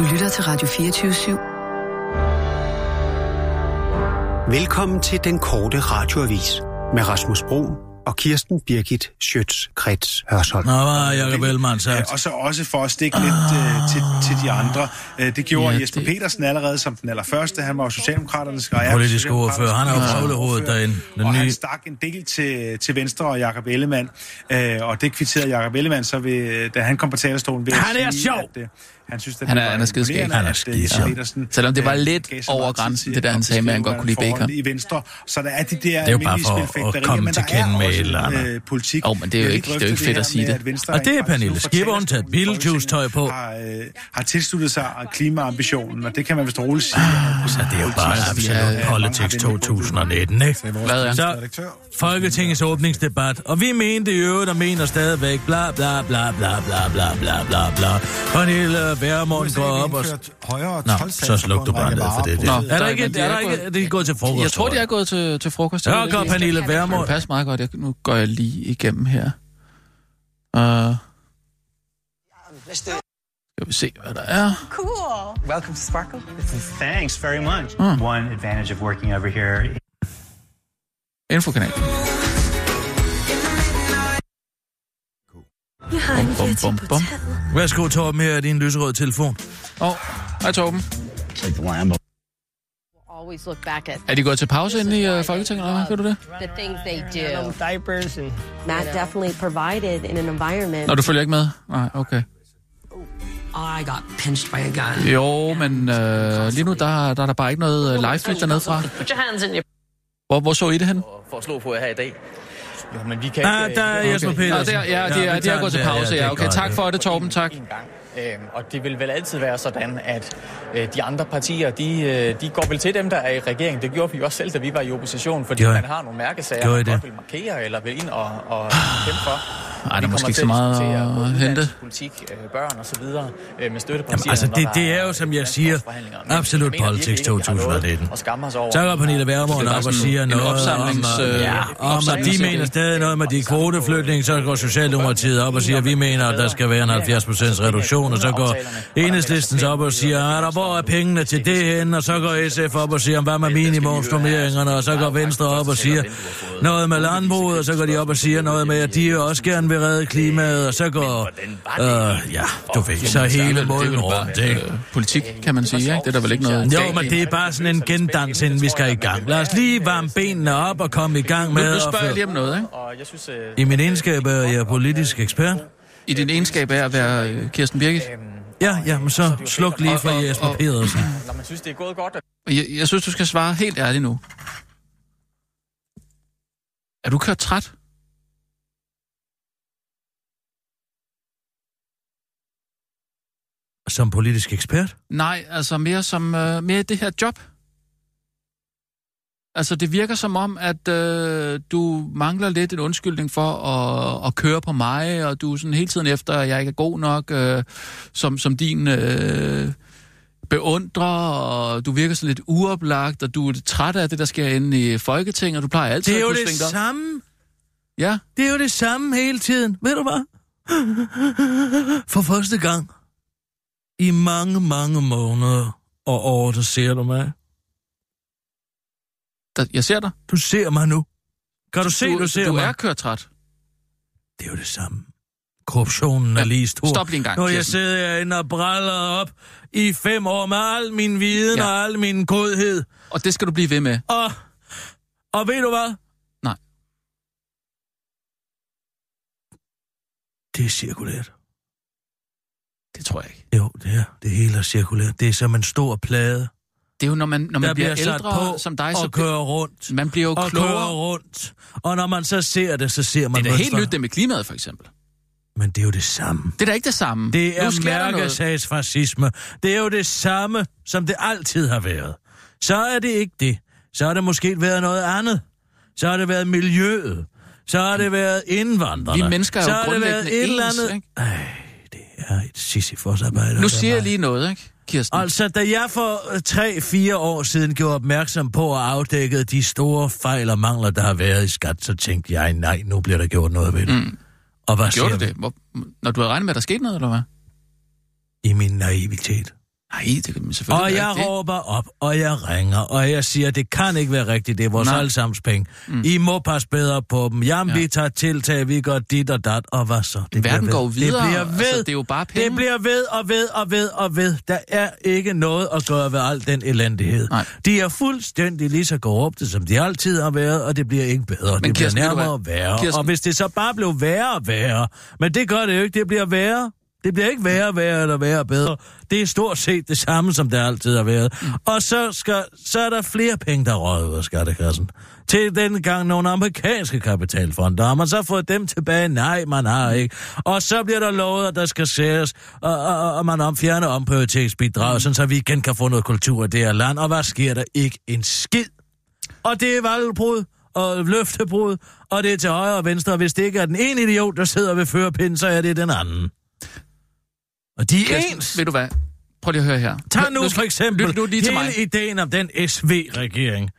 Du lytter til Radio 24 /7. Velkommen til den korte radioavis med Rasmus Bro og Kirsten Birgit Schøtz-Krets Hørsholm. Nå, Jacob Ellemann sagt? Ja, og så også for at stikke lidt uh, til, til de andre. Uh, det gjorde ja, Jesper det... Petersen allerede som den allerførste. Han var jo Socialdemokraternes og Politisk ordfører. Han er jo faglehovedet derinde. Den og nye... han stak en del til, til Venstre og Jacob Ellemann. Uh, og det kvitterede Jacob Ellemann så ved, da han kom på talerstolen ved Han er sjov! At, uh, han synes, at han er, han er skideskæg. Han er skideskæg. Selvom det var lidt over grænsen, det der han sagde med, at han godt kunne lide bacon. I Venstre, så der er de der Det er jo bare for at komme til kende med et eller andet. Politik. Oh, men det er jo ikke, det er jo ikke fedt at sige det. Og det er Pernille Skipper, hun taget Beetlejuice-tøj på. Har, har tilsluttet sig klimaambitionen, og det kan man vist roligt sige. Så det er jo bare absolut Politics 2019, ikke? Så Folketingets åbningsdebat, og vi mente i øvrigt og mener stadigvæk bla bla bla bla bla bla bla bla bla. Pernille Værmund går op og... Nå, så sluk du bare ned for det. Nå, er der ikke, er der ikke, er det gået til frokost? Jeg tror, de er gået til, til frokost. Ja, gør Pernille Værmund. Pas meget godt. Jeg, nu går jeg lige igennem her. Uh, skal vi se, hvad der er. Cool. Welcome to Sparkle. Thanks very much. Hmm. One advantage of working over here. Infokanal. Jeg har en Bum, bum, bum, bum. Værsgo, Torben, her er din lyserøde telefon. Åh, oh, hej Torben. always look back at Er de gået til pause inde i uh, Folketinget, eller hvad? Du det? the things they do. Diapers and Matt definitely provided in an environment. Nå, du følger ikke med? Nej, okay. I got pinched by a gun. Jo, men øh, lige nu, der, der er der bare ikke noget øh, live feed dernede fra. Put your hands in your... Hvor, hvor så I det hen? for at slå på jer her i dag. Jo, men vi kan Ah, ikke... der er Jesper Nå, Petersen. der, ja, de, vi er, de tager er gået til pause, det ja. Okay, tak for det, Torben, tak. en gang. Øhm, og det vil vel altid være sådan, at øh, de andre partier, de, øh, de går vel til dem, der er i regeringen. Det gjorde vi også selv, da vi var i opposition, fordi Gjorde man har nogle mærkesager, man det? godt vil markere eller vil ind og, og kæmpe for. Ej, der er måske ikke så meget at hente. politik, øh, børn og så videre øh, med støttepartierne. Jamen, altså, det, det er jo, som jeg siger, absolut noget 2019. at skamme os over. Så går Pernille Værmund op og siger en noget om, øh, øh, om, at de mener stadig noget med de kvoteflygtninge, så går Socialdemokratiet op og siger, at vi mener, at der skal være en 70% reduktion, og så går Enhedslisten så op og siger, at der, hvor er pengene til det henne, og så går SF op og siger, hvad med minimumsnormeringerne, og så går Venstre op og siger noget med landbruget, og så går de op og siger noget med, at de også gerne vil redde klimaet, og så går, øh, ja, du ved, så hele måden rundt, ikke? Øh, politik, kan man sige, ikke? Det er der vel ikke noget... Jo, men det er bare sådan en gendans, inden vi skal i gang. Lad os lige varme benene op og komme i gang med nu spørger jeg lige om noget, ikke? Og jeg synes, øh, I min egenskab er jeg politisk ekspert. I din egenskab af at være øh, Kirsten Birgit. Ja, ja, men så sluk lige for Jesper og- Pedersen. når man synes, det er gået godt, Jeg, jeg synes, du skal svare helt ærligt nu. Er du kørt træt? Som politisk ekspert? Nej, altså mere som øh, mere det her job. Altså, det virker som om, at øh, du mangler lidt en undskyldning for at, at køre på mig, og du er sådan hele tiden efter, at jeg ikke er god nok, øh, som, som din øh, beundrer, og du virker sådan lidt uoplagt, og du er træt af det, der sker inde i Folketinget, og du plejer altid Det er at jo kunne det svinge dig op. samme. Ja, Det er jo det samme hele tiden. Ved du hvad? For første gang i mange, mange måneder og år, der ser du mig. Der, jeg ser dig. Du ser mig nu. Kan du se, du, ser du mig? er kørt træt. Det er jo det samme. Korruptionen er lige stor. Stop lige en gang, Nu har jeg siddet herinde og bræller op i fem år med al min viden Ja. ja. og al min godhed. Og det skal du blive ved med. Og, og ved du hvad? Nej. Det er cirkulært. Det tror jeg ikke. Jo, det er. Det hele er cirkulært. Det er som en stor plade, Det er jo, når man, når man der bliver, bliver ældre på som dig, så og kører rundt. man bliver jo og klogere. kører rundt. Og når man så ser det, så ser man Det er da helt nyt, det med klimaet, for eksempel. Men det er jo det samme. Det er da ikke det samme. Det er mærkesagsfascisme. Det er jo det samme, som det altid har været. Så er det ikke det. Så har det måske været noget andet. Så har det været miljøet. Så har det været indvandrerne. Vi mennesker er så jo har det været et eller ens, andet... ikke? Ej, det er et sisyfos-arbejde. Nu siger jeg lige noget, ikke, Kirsten? Altså, da jeg for 3-4 år siden gjorde opmærksom på og afdækkede de store fejl og mangler, der har været i skat, så tænkte jeg, nej, nu bliver der gjort noget ved det. Mm. Og hvad Gjorde du det? Hvor, når du havde regnet med, at der skete noget, eller hvad? I min naivitet. Nej, det kan man selvfølgelig Og jeg det. råber op, og jeg ringer, og jeg siger, det kan ikke være rigtigt, det er vores Nej. allesammens penge. Mm. I må passe bedre på dem. Jamen, ja. vi tager tiltag, vi gør dit og dat, og hvad så? Det Verden bliver går videre, Det bliver ved. altså, det er jo bare penge. Det bliver ved og ved og ved og ved. Der er ikke noget at gøre ved al den elendighed. Nej. De er fuldstændig lige så korrupte, som de altid har været, og det bliver ikke bedre. Men det bliver Kirsten, du nærmere værre. Kirsten- Og hvis det så bare blev værre og værre, men det gør det jo ikke, det bliver værre. Det bliver ikke værre, værre eller værre bedre. Det er stort set det samme, som det altid har været. Mm. Og så, skal, så er der flere penge, der røget ud af skattekassen. Til den gang nogle amerikanske kapitalfonder. Har man så fået dem tilbage? Nej, man har ikke. Og så bliver der lovet, at der skal særes, og, og, og man omfjerner omprioriteringsbidrag, mm. sådan så vi igen kan få noget kultur i det her land. Og hvad sker der? Ikke en skid. Og det er valgbrud og løftebrud, og det er til højre og venstre. Hvis det ikke er den ene idiot, der sidder ved førerpinden, så er det den anden. Og de er Kirsten, ens. Ved du hvad? Prøv lige at høre her. Tag nu skal- for eksempel Lyt nu lige til mig. hele ideen om den SV-regering.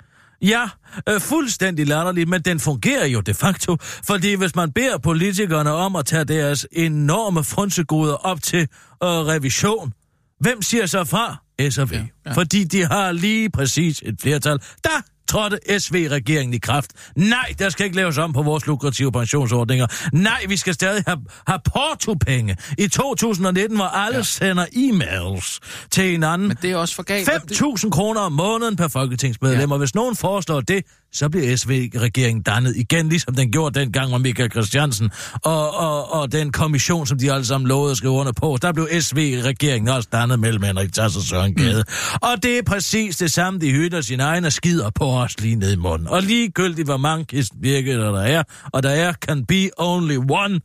Ja, øh, fuldstændig latterligt, men den fungerer jo de facto, fordi hvis man beder politikerne om at tage deres enorme frunsegoder op til øh, revision, hvem siger så fra? SRV. Ja, ja. Fordi de har lige præcis et flertal. Der trådte SV-regeringen i kraft. Nej, der skal ikke laves om på vores lukrative pensionsordninger. Nej, vi skal stadig have, have portopenge. I 2019, hvor alle ja. sender e-mails til hinanden. Men det er også for galt. 5.000 kroner om måneden per folketingsmedlem, ja. og hvis nogen foreslår det, så bliver SV-regeringen dannet igen, ligesom den gjorde dengang med Michael Christiansen, og, og, og den kommission, som de alle sammen lovede at skrive under på, der blev SV-regeringen også dannet mellem Henrik Tass og Søren Gade. Mm. Og det er præcis det samme, de hytter sin egen og skider på os lige ned i munden. Og ligegyldigt, hvor mange kistenvirke der er, og der er can be only one,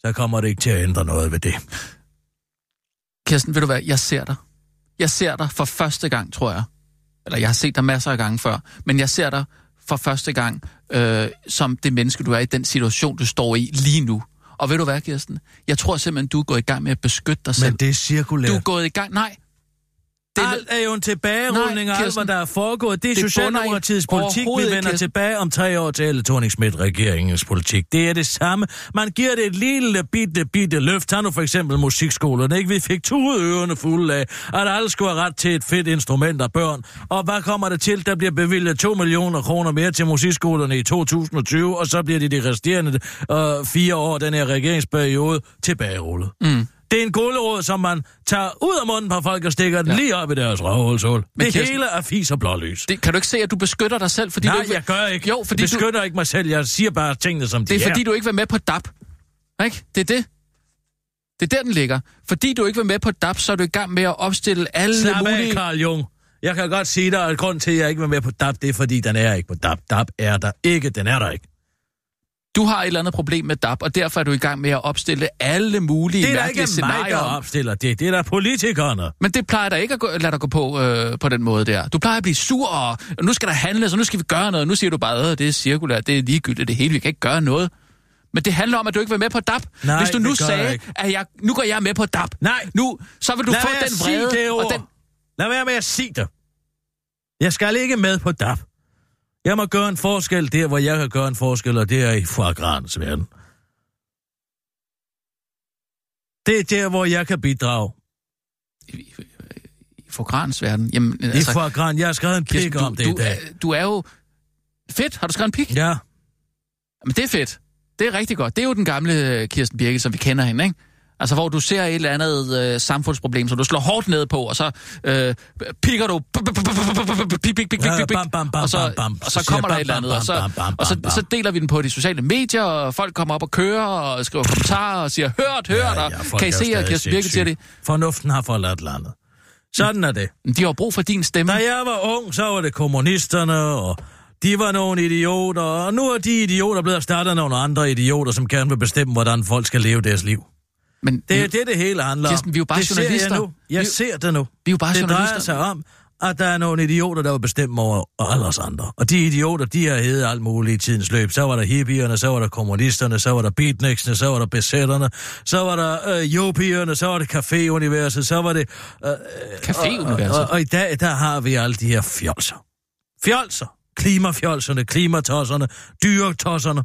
så kommer det ikke til at ændre noget ved det. Kirsten, ved du hvad? Jeg ser dig. Jeg ser dig for første gang, tror jeg. Eller jeg har set dig masser af gange før. Men jeg ser dig for første gang øh, som det menneske, du er i den situation, du står i lige nu. Og ved du hvad, Kirsten? Jeg tror simpelthen, du er gået i gang med at beskytte dig selv. Men det er cirkulært. Du er gået i gang... Nej. Det alt er jo en tilbagerulning af alt, hvad der er foregået. Det er det Socialdemokratiets politik. Vi vender ikke, tilbage om tre år til Helle thorning regeringens politik. Det er det samme. Man giver det et lille bitte, bitte løft. Tag nu for eksempel musikskolerne. Ikke? Vi fik tudet ørerne fulde af, at alle skulle have ret til et fedt instrument af børn. Og hvad kommer det til? Der bliver bevilget 2 millioner kroner mere til musikskolerne i 2020, og så bliver de de resterende øh, fire år, den her regeringsperiode, tilbagerullet. Mm. Det er en gulderod, som man tager ud af munden på folk og stikker den ja. lige op i deres røvhulshul. Det Kirsten- hele er fis og blålys. Det, kan du ikke se, at du beskytter dig selv? Fordi Nej, du ikke, jeg gør ikke. Jo, fordi jeg du, beskytter ikke mig selv. Jeg siger bare tingene, som de det er er. fordi, du ikke vil med på DAP. Ikke? Det er det. Det er der, den ligger. Fordi du ikke vil med på DAP, så er du i gang med at opstille alle Slap mulige... af, Carl Jung. Jeg kan godt sige dig, at grund til, at jeg ikke vil med på DAP, det er, fordi den er ikke på DAP. DAP er der ikke. Den er der ikke. Du har et eller andet problem med DAP, og derfor er du i gang med at opstille alle mulige Det er mærkelige ikke mig, scenarier. der opstiller det. Det er da politikerne. Men det plejer der ikke at gå, lade dig gå på øh, på den måde der. Du plejer at blive sur, og nu skal der handles, og nu skal vi gøre noget. Nu siger du bare, at det er cirkulært, det er ligegyldigt, det hele, vi kan ikke gøre noget. Men det handler om, at du ikke vil med på DAP. Nej, Hvis du nu jeg sagde, ikke. at jeg, nu går jeg med på DAP. Nej. Nu, så vil du Lad få den vrede. det og ord. den, Lad være med at sige det. Jeg skal ikke med på DAP. Jeg må gøre en forskel der, hvor jeg kan gøre en forskel, og det er i foie gras verden. Det er der, hvor jeg kan bidrage. I forgrans verden. Jamen, I altså, foie gras. Jeg har skrevet en pik Kirsten, om det du, i dag. er- du er jo... Fedt, har du skrevet en pik? Ja. Men det er fedt. Det er rigtig godt. Det er jo den gamle øh, Kirsten Birke, som vi kender hende, ikke? Altså, hvor du ser et eller andet øh, samfundsproblem, som du slår hårdt ned på, og så øh, pikker du... Ja, og så, og kommer der et eller andet, og så, og så, så deler vi den på de sociale medier, og folk kommer op og kører, og skriver kommentarer, og siger, hørt, hørt, og folk kan I se, stadig Kirsten Birke siger det? Fornuften har forladt landet. Sådan er det. De har brug for din stemme. Da jeg var ung, så var det kommunisterne, og de var nogle idioter, og nu er de idioter blevet erstattet af nogle andre idioter, som gerne vil bestemme, hvordan folk skal leve deres liv. Men Det er det, det hele handler om. Kirsten, vi er jo bare det ser journalister. Jeg, nu. jeg Vi- ser det nu. vi er jo bare det drejer journalister. sig om, at der er nogle idioter, der vil bestemme over alle os andre. Og de idioter, de har heddet alt muligt i tidens løb. Så var der hippierne, så var der kommunisterne, så var der beatniksene, så var der besætterne, så var der øh, jopierne, så var det caféuniverset, så var det... Øh, Caféuniverset? Og, og, og i dag, der har vi alle de her fjolser. Fjolser. Klimafjolserne, klimatosserne, dyretosserne.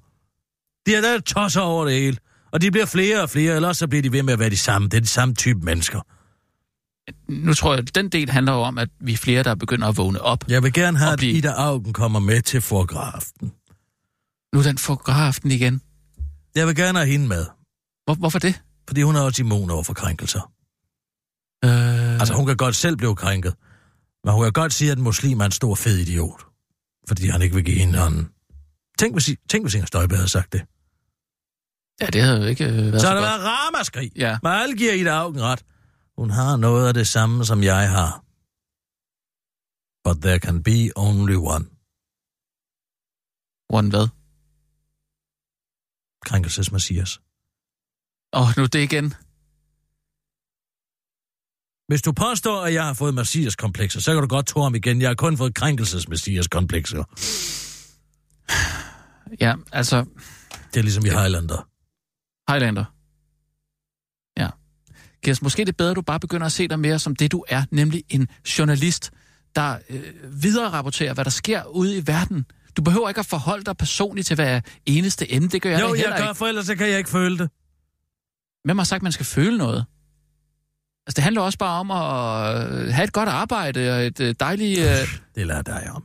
De er der tosser over det hele. Og de bliver flere og flere, ellers så bliver de ved med at være de samme. Det er de samme type mennesker. Nu tror jeg, at den del handler jo om, at vi er flere, der begynder at vågne op. Jeg vil gerne have, Og at blive- Ida Augen kommer med til fotografen. Nu er den fotografen igen. Jeg vil gerne have hende med, Hvor, hvorfor det? fordi hun er også immun over for krænkelser. Øh, Altså, hun kan godt selv blive krænket, men hun kan godt sige, at en muslim er en stor fed idiot, fordi han ikke vil give hende hånden. Tænk, hvis, tænk, hvis Inger Støjberg havde sagt det. Ja, det havde jo ikke øh, været Så så, har der været ramaskrig. Ja. Men alle giver Ida Augen ret. Hun har noget af det samme, som jeg har. But there can be only one. One hvad? Krænkelsesmessias. Åh, oh, nu det igen. Hvis du påstår, at jeg har fået messias-komplekser, så kan du godt tro ham igen. Jeg har kun fået krænkelses-messias-komplekser. Ja, altså, Det er ligesom i Highlander. Highlander. Ja. Kirsten, måske er det bedre, at du bare begynder at se dig mere som det, du er, nemlig en journalist, der øh, videre rapporterer, hvad der sker ude i verden. Du behøver ikke at forholde dig personligt til hver eneste emne. Det gør jeg Jo, jeg gør, ikke. for ellers så kan jeg ikke føle det. Hvem har sagt, at man skal føle noget? Altså, det handler også bare om at øh, have et godt arbejde og et øh, dejligt... Øh... Det lader dig om.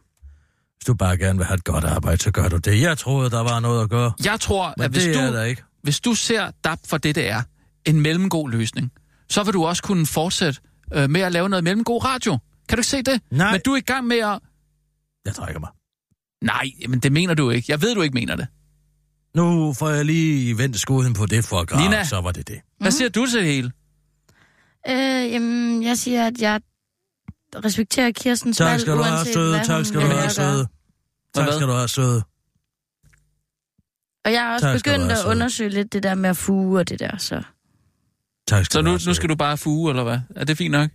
Hvis du bare gerne vil have et godt arbejde, så gør du det. Jeg troede, der var noget at gøre. Jeg tror, Men at hvis det er du, der ikke. Hvis du ser DAP for det, det er, en mellemgod løsning, så vil du også kunne fortsætte øh, med at lave noget mellemgod radio. Kan du ikke se det? Nej. Men du er i gang med at... Jeg trækker mig. Nej, men det mener du ikke. Jeg ved, du ikke mener det. Nu får jeg lige vendt skuden på det for at grave, Nina. så var det det. Hvad siger du til det hele? Øh, jamen, jeg siger, at jeg respekterer Kirstens Tak valg, skal du have, uanset søde. hvad Tak skal du have, søde. Tak skal du have, søde. Og jeg har også Tak begyndt at undersøge lidt det der med at fuge og det der, så... Tak skal Så nu, nu skal du bare fuge, eller hvad? Er det fint nok?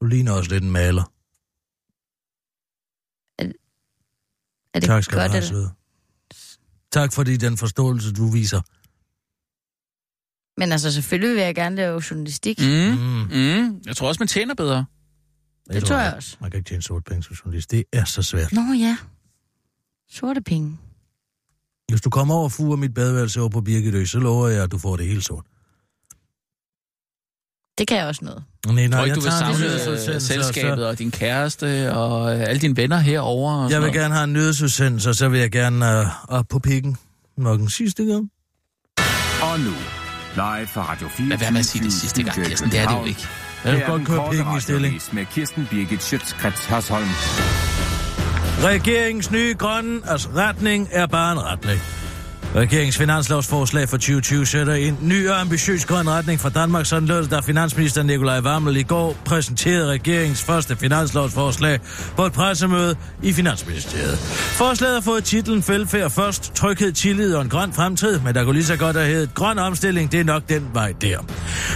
Du ligner også lidt en maler. Er det Tak skal godt, du have, eller? Tak fordi den forståelse, du viser. Men altså, selvfølgelig vil jeg gerne lave journalistik. Mm. Mm. Mm. Jeg tror også, man tjener bedre. Det tror jeg også. Man kan ikke tjene sort penge som journalist. Det er så svært. Nå ja. Sorte penge. Hvis du kommer over og fuger mit badeværelse over på Birgitø, så lover jeg, at du får det helt sort. Det kan jeg også noget. Nej, Jeg tror ikke, jeg du vil savne øh, og så- selskabet og din kæreste og øh, alle dine venner herovre. Og Jeg vil noget. gerne have en nyhedsudsendelse, og så vil jeg gerne uh, op på pikken. Nok en sidste gang. Og nu, live fra Radio 4. Lad være med at sige det sidste gang, Kirsten. Det er det jo ikke. Jeg vil godt køre pikken i stilling. Med Kirsten Birgit Schøtzgrads Hasholm. Regeringens nye grønne altså retning er bare en retning. Regeringens finanslovsforslag for 2020 sætter en ny og ambitiøs grøn retning for Danmark, sådan lød det, da finansminister Nikolaj Vammel i går præsenterede regeringens første finanslovsforslag på et pressemøde i Finansministeriet. Forslaget har fået titlen Velfærd først, tryghed, tillid og en grøn fremtid, men der kunne lige så godt have heddet grøn omstilling, det er nok den vej der.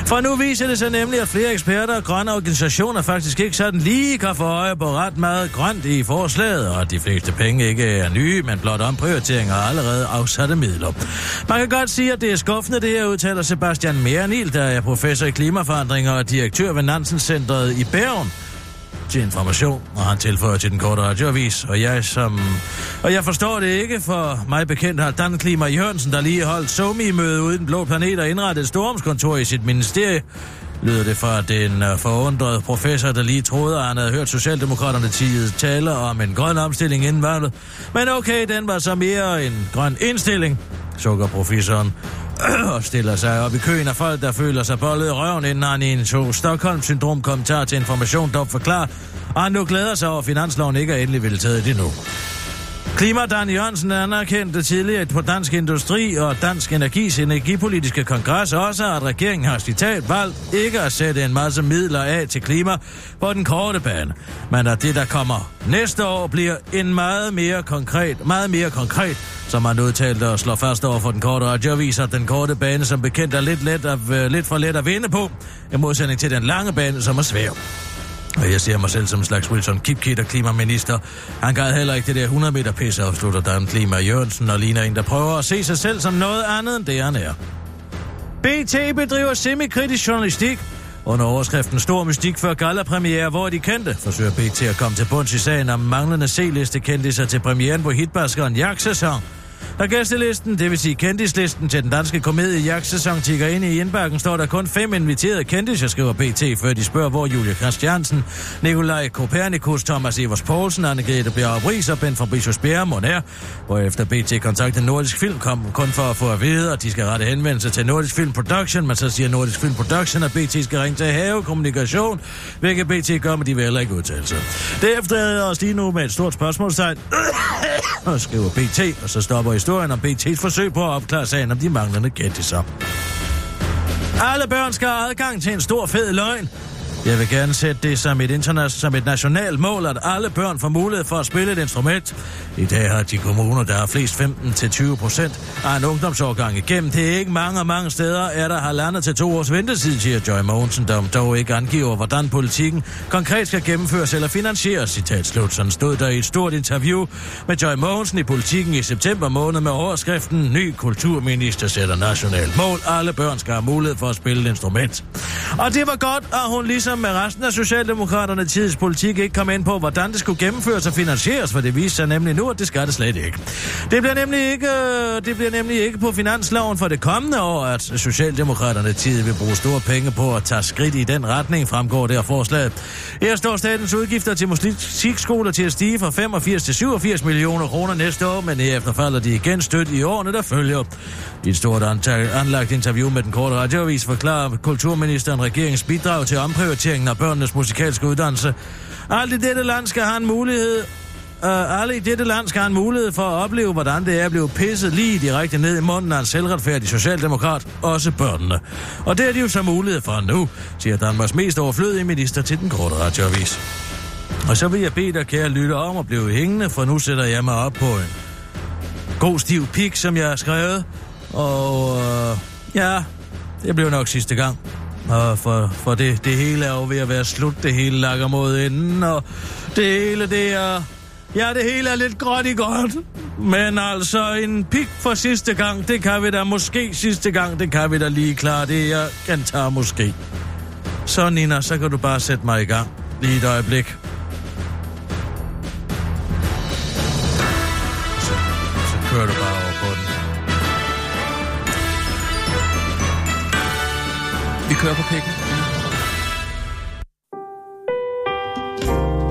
For nu viser det sig nemlig, at flere eksperter og grønne organisationer faktisk ikke sådan lige kan få øje på ret meget grønt i forslaget, og at de fleste penge ikke er nye, men blot omprioriteringer allerede afsatte midler. Man kan godt sige, at det er skuffende, det her udtaler Sebastian Mernil, der er professor i klimaforandringer og direktør ved Nansen-centret i Bergen til information, og han tilføjer til den korte radioavis, og jeg som... Og jeg forstår det ikke, for mig bekendt har Dan Klima Jørgensen, der lige holdt SOMI-møde uden blå planet og indrettet et stormskontor i sit ministerie, lyder det fra den øh, forundrede professor, der lige troede, at han havde hørt Socialdemokraterne tidet tale om en grøn omstilling inden valget. Men okay, den var så mere en grøn indstilling, sukker professoren og stiller sig op i køen af folk, der føler sig bollet i røven, inden han i en to Stockholm-syndrom-kommentar til information dog forklarer, og han nu glæder sig over, at finansloven ikke er endelig vedtaget endnu. Klima Dan Jørgensen anerkendte tidligere på Dansk Industri og Dansk Energis energipolitiske kongres også, at regeringen har citat valgt ikke at sætte en masse midler af til klima på den korte bane, men at det, der kommer næste år, bliver en meget mere konkret, meget mere konkret, som han udtalte og slår fast over for den korte radioavis, at den korte bane som bekendt er lidt, let at, øh, lidt for let at vinde på, i modsætning til den lange bane, som er svær. Og jeg ser mig selv som en slags Wilson Kipkit og klimaminister. Han gad heller ikke det der 100 meter pisse, afslutter Dan Klima Jørgensen og ligner en, der prøver at se sig selv som noget andet end det, han er. BT bedriver semikritisk journalistik. Under overskriften Stor Mystik før gala-premiere, hvor de kendte, forsøger BT at komme til bunds i sagen om manglende C-liste kendte sig til premieren på hitbaskeren Jagtsæson. Når gæstelisten, det vil sige kendislisten til den danske komedie Jagtsæson tigger ind i indbakken, står der kun fem inviterede kendtiser, skriver BT, før de spørger, hvor Julia Christiansen, Nikolaj Kopernikus, Thomas Evers Poulsen, Anne-Grethe Bjerg Ries og Ben Fabricius Bjerre Moner, hvorefter BT kontakter Nordisk Film kom kun for at få at vide, at de skal rette henvendelse til Nordisk Film Production, men så siger Nordisk Film Production, at BT skal ringe til Have Kommunikation, hvilket BT gør, men de vil heller ikke udtale sig. Derefter er jeg også lige nu med et stort spørgsmålstegn, og skriver BT, og så stopper historien om BT's forsøg på at opklare sagen om de manglende kendtiser. Alle børn skal have adgang til en stor fed løgn. Jeg vil gerne sætte det som et, interna- som et nationalt mål, at alle børn får mulighed for at spille et instrument. I dag har de kommuner, der har flest 15-20 procent af en ungdomsårgang igennem. Det er ikke mange og mange steder, er der halvandet til to års ventetid, siger Joy Mogensen, der dog ikke angiver, hvordan politikken konkret skal gennemføres eller finansieres. Citat slut. Sådan stod der i et stort interview med Joy Mogensen i politikken i september måned med overskriften Ny kulturminister sætter nationalt mål. Alle børn skal have mulighed for at spille et instrument. Og det var godt, at hun ligesom med resten af Socialdemokraterne tids politik ikke komme ind på, hvordan det skulle gennemføres og finansieres, for det viste sig nemlig nu, at det skal det slet ikke. Det bliver nemlig ikke, øh, det bliver nemlig ikke på finansloven for det kommende år, at Socialdemokraterne tid vil bruge store penge på at tage skridt i den retning, fremgår det af forslaget. Her står statens udgifter til musikskoler til at stige fra 85 til 87 millioner kroner næste år, men herefter falder de igen stødt i årene, der følger. I et stort anlagt interview med den korte radioavis forklarer kulturministeren regeringens bidrag til omprioriteringen af børnenes musikalske uddannelse. Alt i dette land skal have en mulighed Uh, alle i dette land skal have en mulighed for at opleve, hvordan det er at blive pisset lige direkte ned i munden af en selvretfærdig socialdemokrat, også børnene. Og det er de jo så mulighed for nu, siger Danmarks mest overflødige minister til den korte radioavis. Og så vil jeg bede dig, kære lytte, om at blive hængende, for nu sætter jeg mig op på en god stiv pik, som jeg har skrevet. Og uh, ja, det blev nok sidste gang. Og for, for det, det hele er jo ved at være slut, det hele lakker mod enden, og det hele det er... Ja, det hele er lidt gråt i godt. Men altså, en pik for sidste gang, det kan vi da måske sidste gang, det kan vi da lige klare. Det jeg gentager måske. Så Nina, så kan du bare sætte mig i gang. Lige et øjeblik. Kører på pikken.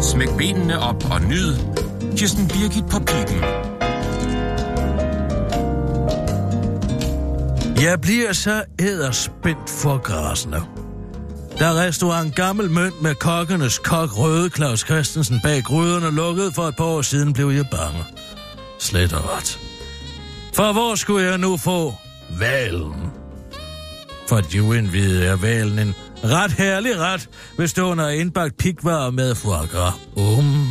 Smæk benene op og nyd Kirsten Birgit på pikken. Jeg bliver så æderspændt for græsene. Da restaurant Gammel Mønt med kokkernes kok Røde Claus Christensen bag gryderne lukkede for et par år siden, blev jeg bange. Slet og ret. For hvor skulle jeg nu få valen? For at juindvide er valen en ret herlig ret, bestående af indbagt pikvarer med foie gras. Um.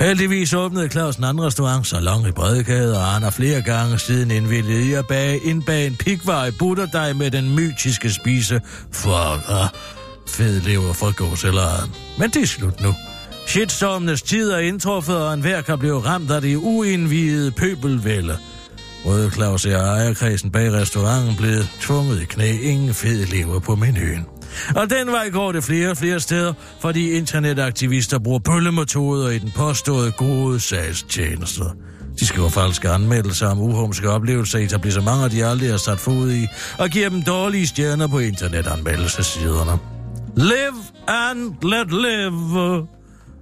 Heldigvis åbnede Claus en anden restaurant, Salon i Bredegade, og han har flere gange siden indvildet i at bage indbage en pikvar i butterdej med den mytiske spise foie gras. Fed lever fra gåselleren. Men det er slut nu. Shitstormenes tid er indtruffet, og enhver kan blive ramt af det uindvidede pøbelvælde. Røde Claus er ejerkredsen bag restauranten blevet tvunget i knæ. Ingen fed lever på menuen. Og den vej går det flere og flere steder, fordi internetaktivister bruger pøllemetoder i den påståede gode sagstjeneste. De skriver falske anmeldelser om uhumske oplevelser i etablissementer, de aldrig har sat fod i, og giver dem dårlige stjerner på internetanmeldelsesiderne. Live and let live,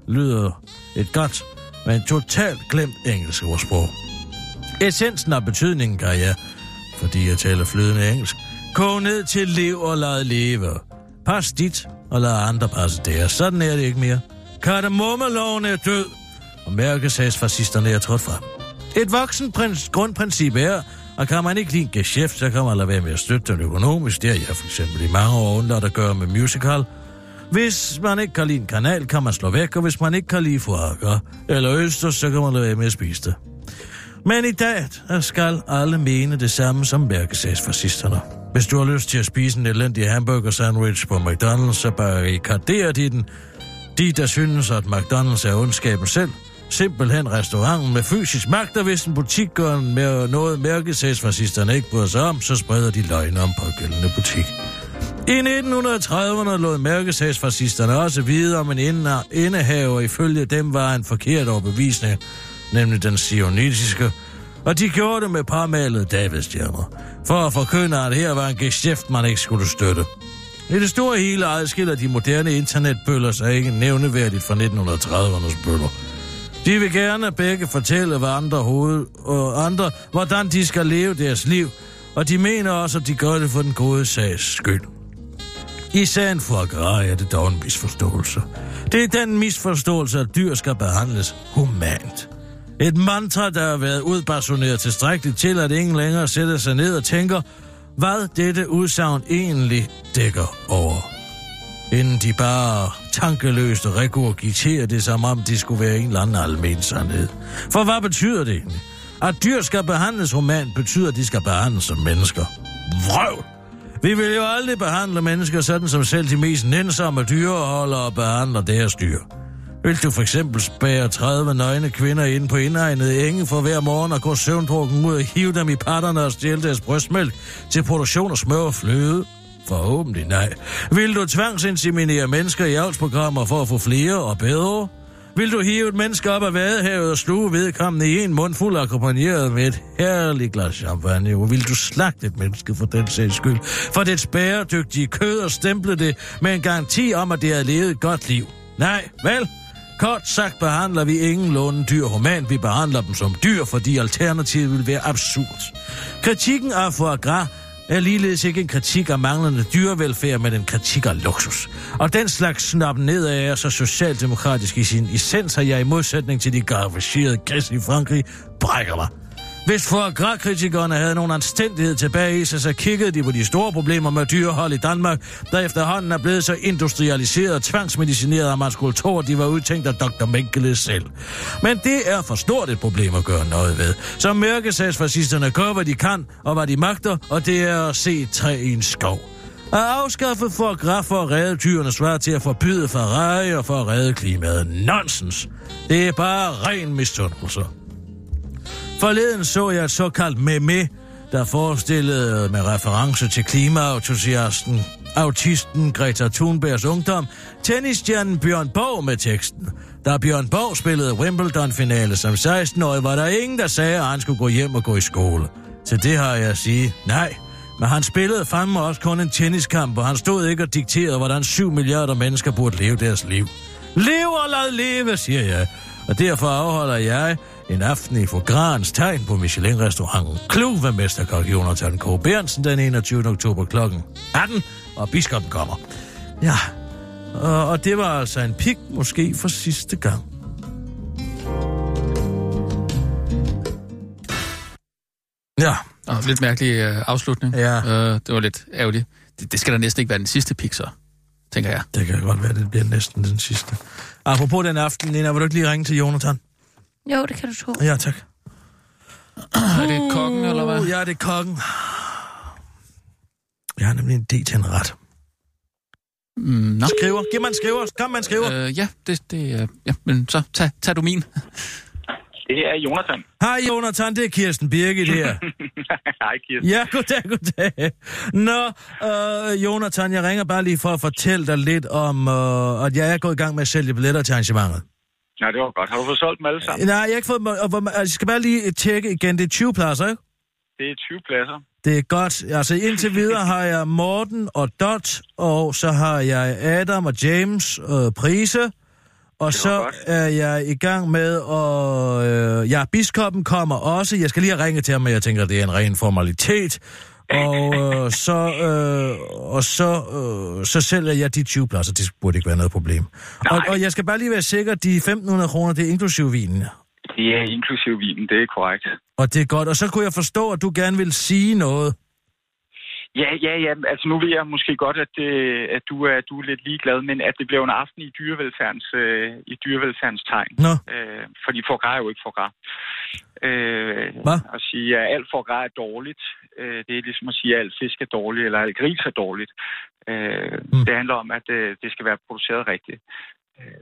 lyder et godt, men totalt glemt engelsk ordsprog. Essensen af betydningen kan jeg, fordi jeg taler flydende engelsk, koge ned til lev og lad leve. Pas dit, og lad andre passe deres. Sådan er det ikke mere. Kardemommeloven er død, og mærkesagsfascisterne er trådt frem. Et voksen prins, grundprincip er, og kan man ikke lide en geschæft, så kan man lade være med at støtte den økonomisk. Det har jeg for eksempel i mange år undladt at gøre med musical. Hvis man ikke kan lide en kanal, kan man slå væk, og hvis man ikke kan lide forakker eller østers, så kan man lade være med at spise det. Men i dag skal alle mene det samme som mærkesagsfascisterne. Hvis du har lyst til at spise en elendig hamburger sandwich på McDonald's, så barrikaderer de den. De, der synes, at McDonald's er ondskaben selv, simpelthen restauranten med fysisk magt, og hvis en butik gør med noget mærkesagsfascisterne ikke bryder sig om, så spreder de løgne om pågældende butik. I 1930'erne lod mærkesagsfascisterne også vide om en indehaver ifølge dem var en forkert overbevisning, nemlig den sionitiske Og de gjorde det med parmalede Davidstjerner. For at forkynde, at her var en geschæft, man ikke skulle støtte. I det store hele adskiller de moderne internetbøller sig ikke nævneværdigt fra 1930'ernes bøller. De vil gerne begge fortælle hvad andre, hoved, og andre, hvordan de skal leve deres liv, og de mener også, at de gør det for den gode sags skyld. I sagen for Gras er det dog en misforståelse. Det er den misforståelse, at dyr skal behandles humant. Et mantra, der har været udbasuneret tilstrækkeligt til, at ingen længere sætter sig ned og tænker, hvad dette udsagn egentlig dækker over. Inden de bare tankeløst regurgiterer det, som om de skulle være en eller anden almen sandhed. For hvad betyder det egentlig? At dyr skal behandles humant, betyder, at de skal behandles som mennesker. Vrøv! Vi vil jo aldrig behandle mennesker sådan, som selv de mest nænsomme dyreholdere behandler deres dyr. Vil du for eksempel spære 30 nøgne kvinder ind på indegnet enge for hver morgen og gå søvndrukken ud og hive dem i patterne og stjæle deres brystmælk til produktion af smør og fløde? Forhåbentlig nej. Vil du tvangsinseminere mennesker i avlsprogrammer for at få flere og bedre? Vil du hive et menneske op af vadehavet og sluge vedkommende i en mund fuld akkompagneret med et herligt glas champagne? Vil du slagte et menneske for den sags skyld? For det bæredygtige kød og stemple det med en garanti om, at det har levet et godt liv? Nej, vel? Kort sagt behandler vi ingen låne dyr humant, vi behandler dem som dyr, fordi alternativet vil være absurd. Kritikken af foie gras er ligeledes ikke en kritik af manglende dyrevelfærd, men en kritik af luksus. Og den slags snap nedad er så socialdemokratisk i sin essens, at jeg i modsætning til de garvagerede gris i Frankrig brækker mig. Hvis foie kritikerne havde nogen anstændighed tilbage i sig, så kiggede de på de store problemer med dyrehold i Danmark, der efterhånden er blevet så industrialiseret og tvangsmedicineret, at man skulle tro, at de var udtænkt af Dr. Mengele selv. Men det er for stort et problem at gøre noget ved. Så mørkesagsfascisterne gør, hvad de kan og hvad de magter, og det er at se træ i en skov. At afskaffe for graf for at redde dyrene svar til at forbyde Ferrari og for at redde klimaet. Nonsens. Det er bare ren misundelse. Forleden så jeg et såkaldt meme, der forestillede med reference til klimaautosiasten, autisten Greta Thunbergs ungdom, tennisstjernen Bjørn Borg med teksten. Da Bjørn Borg spillede Wimbledon-finale som 16-årig, var der ingen, der sagde, at han skulle gå hjem og gå i skole. Til det har jeg at sige, nej. Men han spillede fandme også kun en tenniskamp, og han stod ikke og dikterede, hvordan 7 milliarder mennesker burde leve deres liv. Lev og lad leve, siger jeg. Og derfor afholder jeg en aften i Fograns tegn på Michelin-restauranten Klub ved Mesterkok Jonathan K. Bernsen den 21. oktober kl. 18, og biskoppen kommer. Ja, og, og det var altså en pik måske for sidste gang. Ja. Og lidt mærkelig øh, afslutning. Ja. Øh, det var lidt ærgerligt. Det, det skal da næsten ikke være den sidste pik, så, tænker jeg. Det kan godt være, det bliver næsten den sidste. Apropos den aften, Nina, vil du ikke lige ringe til Jonathan? Jo, det kan du tro. Ja, tak. Er det kokken, eller hvad? Ja, det er kokken. Jeg har nemlig en idé til en ret. Mm, no. Skriver. Giv mig en skriver. Kom, man skriver. Øh, ja, det, det, øh, ja, men så tag, tag du min. Det er Jonathan. Hej Jonathan, det er Kirsten Birgit her. Hej Kirsten. Ja, goddag, goddag. Nå, øh, Jonathan, jeg ringer bare lige for at fortælle dig lidt om, øh, at jeg er gået i gang med at sælge billetter til arrangementet. Ja, det var godt. Har du fået solgt dem alle sammen? Nej, jeg har ikke fået dem. og Altså, jeg skal bare lige tjekke igen. Det er 20 pladser, ikke? Det er 20 pladser. Det er godt. Altså, indtil videre har jeg Morten og Dot, og så har jeg Adam og James og Prise. Og så godt. er jeg i gang med, og øh, ja, biskoppen kommer også. Jeg skal lige have ringet til ham, men jeg tænker, det er en ren formalitet. Og øh, så, øh, og så, øh, så sælger jeg de 20 pladser. Det burde ikke være noget problem. Og, og jeg skal bare lige være sikker, de 1.500 kroner, det er inklusive vinen. Det er inklusive vinen, det er korrekt. Og det er godt. Og så kunne jeg forstå, at du gerne vil sige noget. Ja, ja, ja. Altså nu ved jeg måske godt, at, øh, at du, er, du er lidt ligeglad, men at det bliver en aften i dyrevelfærdens, øh, i dyrevelfærdens tegn. Nå. Øh, fordi foie gras er jo ikke foie gras. Øh? At sige, at alt gras er dårligt, øh, det er ligesom at sige, at alt fisk er dårligt, eller alt gris er dårligt. Øh, Mm. Det handler om, at øh, det skal være produceret rigtigt.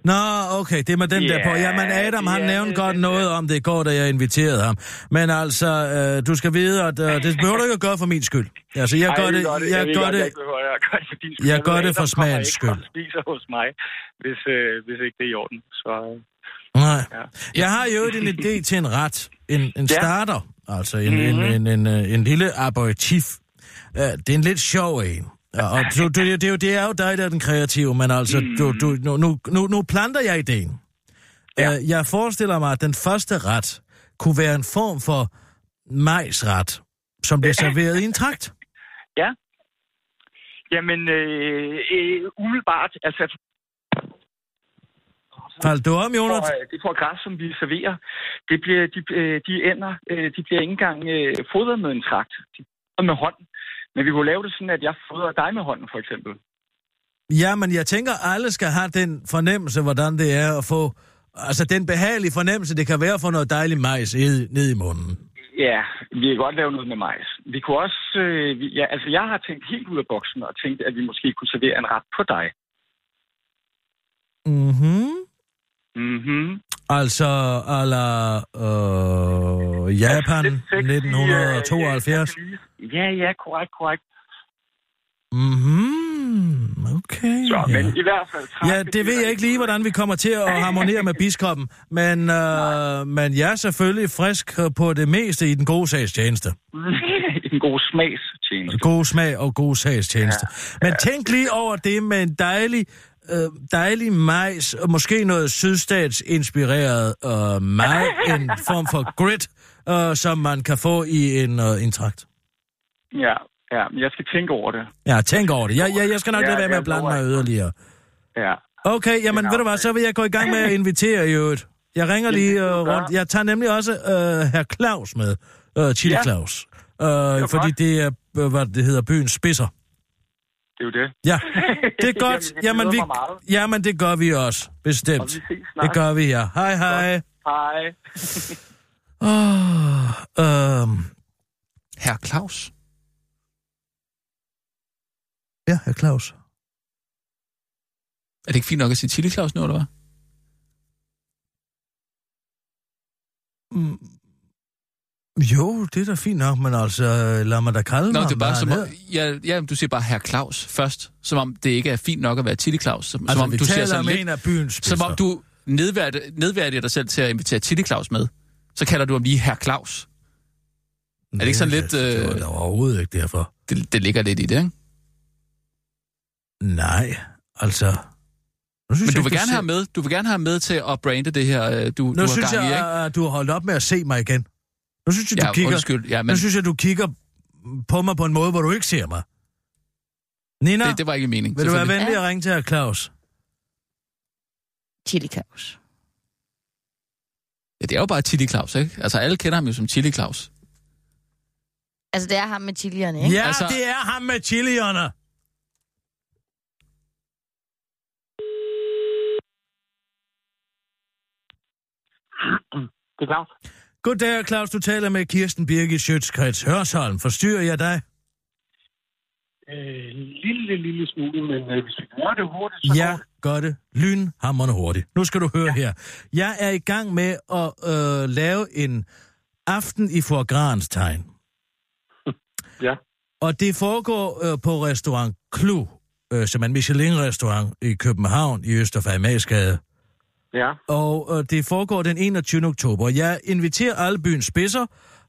Nå, okay, det er med den Ja, der på. Jamen, Adam, han det er nævnte godt den noget om det i går, da jeg inviterede ham. Men altså, øh, du skal vide, at øh, det behøver du ikke at gøre for min skyld. Altså, jeg Ej, gør det, jeg gør det, Jeg, jeg gør det for din skyld. jeg gør det for smagens skyld. og spiser hos mig, hvis, øh, hvis ikke det er i orden. Så, øh, Nej. Ja. Jeg har jo en idé til en ret. En, en Ja. starter. Altså en, mm-hmm. en, en, en, en, en lille aperitif. Uh, det er en lidt sjov en. Ja, og du, du, det, er jo, det er jo dig, der er den kreative, men altså, mm. du, du, nu, nu, nu, nu planter jeg ideen. Ja. Uh, jeg forestiller mig, at den første ret kunne være en form for majsret, som bliver serveret i en trakt. Ja. Jamen, øh, øh, umiddelbart, altså Faldt du om, Jonas? får, øh, det får græs, som vi serverer. Det bliver, de, øh, de ender, øh, de bliver ikke engang øh, fodret med en trakt. De med hånden. Men vi kunne lave det sådan, at jeg fodrer dig med hånden, for eksempel. Ja, men jeg tænker, alle skal have den fornemmelse, hvordan det er at få... Altså, den behagelige fornemmelse, det kan være få noget dejligt majs ned, ned i munden. Ja, vi kan godt lave noget med majs. Vi kunne også... Øh, vi, ja, altså, jeg har tænkt helt ud af boksen og tænkt, at vi måske kunne servere en ret på dig. Mhm. Mhm. Altså, a la øh, Japan Altså, lidt sexy, 1972. Ja, ja, korrekt, korrekt. Mhm, okay. Så, ja. men i hvert fald... Ja, det ved jeg ikke lige, hvordan vi kommer til at harmonere med biskoppen, men, øh, men jeg er selvfølgelig frisk på det meste i den gode sags tjeneste. en god smagstjeneste. God smag og god sags tjeneste. Ja. Men tænk lige over det med en dejlig, øh, dejlig majs, og måske noget sydstatsinspireret øh, mad, en form for grit, øh, som man kan få i en, øh, en trakt. Ja, ja, men jeg skal tænke over det. Ja, tænk over det. Jeg, jeg, jeg skal nok Ja, lade være med at blande mig yderligere. Ja. Okay, jamen Ja, ved du hvad, så vil jeg gå i gang med at invitere i øvrigt. Jeg ringer lige det gøre. rundt. Jeg tager nemlig også uh, herr Claus med, uh, Chili Ja. Claus. Uh, var fordi det er, øh, hvad det hedder, byens spidser. Det er jo det. Ja, det er godt. Jamen, vi, jamen, det gør vi også, Og bestemt. vi ses Det snart. gør vi, ja. Hej, hej. Hej. Åh, øhm, Herr Claus. ja, herr Claus. Er det ikke fint nok at sige Chili Claus nu, eller hvad? Mm. Jo, det er da fint nok, men altså, lad mig da kalde Nå, mig, det er bare som om, ja, ja, du siger bare Herr Claus først, som om det ikke er fint nok at være Chili Claus. Som, Altså, som om vi du taler siger om sådan en af byens Som spidser. om du nedværdiger, nedværdiger dig selv til at invitere Chili Claus med. Så kalder du ham lige Herr Claus. Er det ikke sådan lidt... Det, det var Øh, da overhovedet ikke derfor. det, det ligger lidt i det, ikke? Nej, altså... Nu synes Men du jeg vil gerne ser- have med, du vil gerne have med til at brande det her, øh, du, Nu du har synes gang jeg, i, ikke? at du har holdt op med at se mig igen. Nu synes jeg, du Ja, kigger... undskyld. Ja, Nu men synes jeg, du kigger på mig på en måde, hvor du ikke ser mig. Nina, det, det var ikke meningen. vil du være venlig at ringe til herr Claus? Chili Claus. Ja, det er jo bare Chili Claus, ikke? Altså, alle kender ham jo som Chili Claus. Altså, det er ham med chilierne, ikke? Ja, Altså- det er ham med chilierne. Det er klart. Goddag, Claus. Du taler med Kirsten Birgit Sjøtskreds Hørsholm. Forstyrrer jeg dig? Øh, lille, lille smule, men øh, hvis vi gør det hurtigt, så Ja, gør det. Lynhammerende hurtigt. Nu skal du høre ja. her. Jeg er i gang med at øh, lave en aften i forgrans tegn. Ja. Og det foregår øh, på restaurant Clou, øh, som er en Michelin-restaurant i København i Østerfejmagsgade. Ja. Og øh, det foregår den 21. oktober. Jeg inviterer alle byens spidser.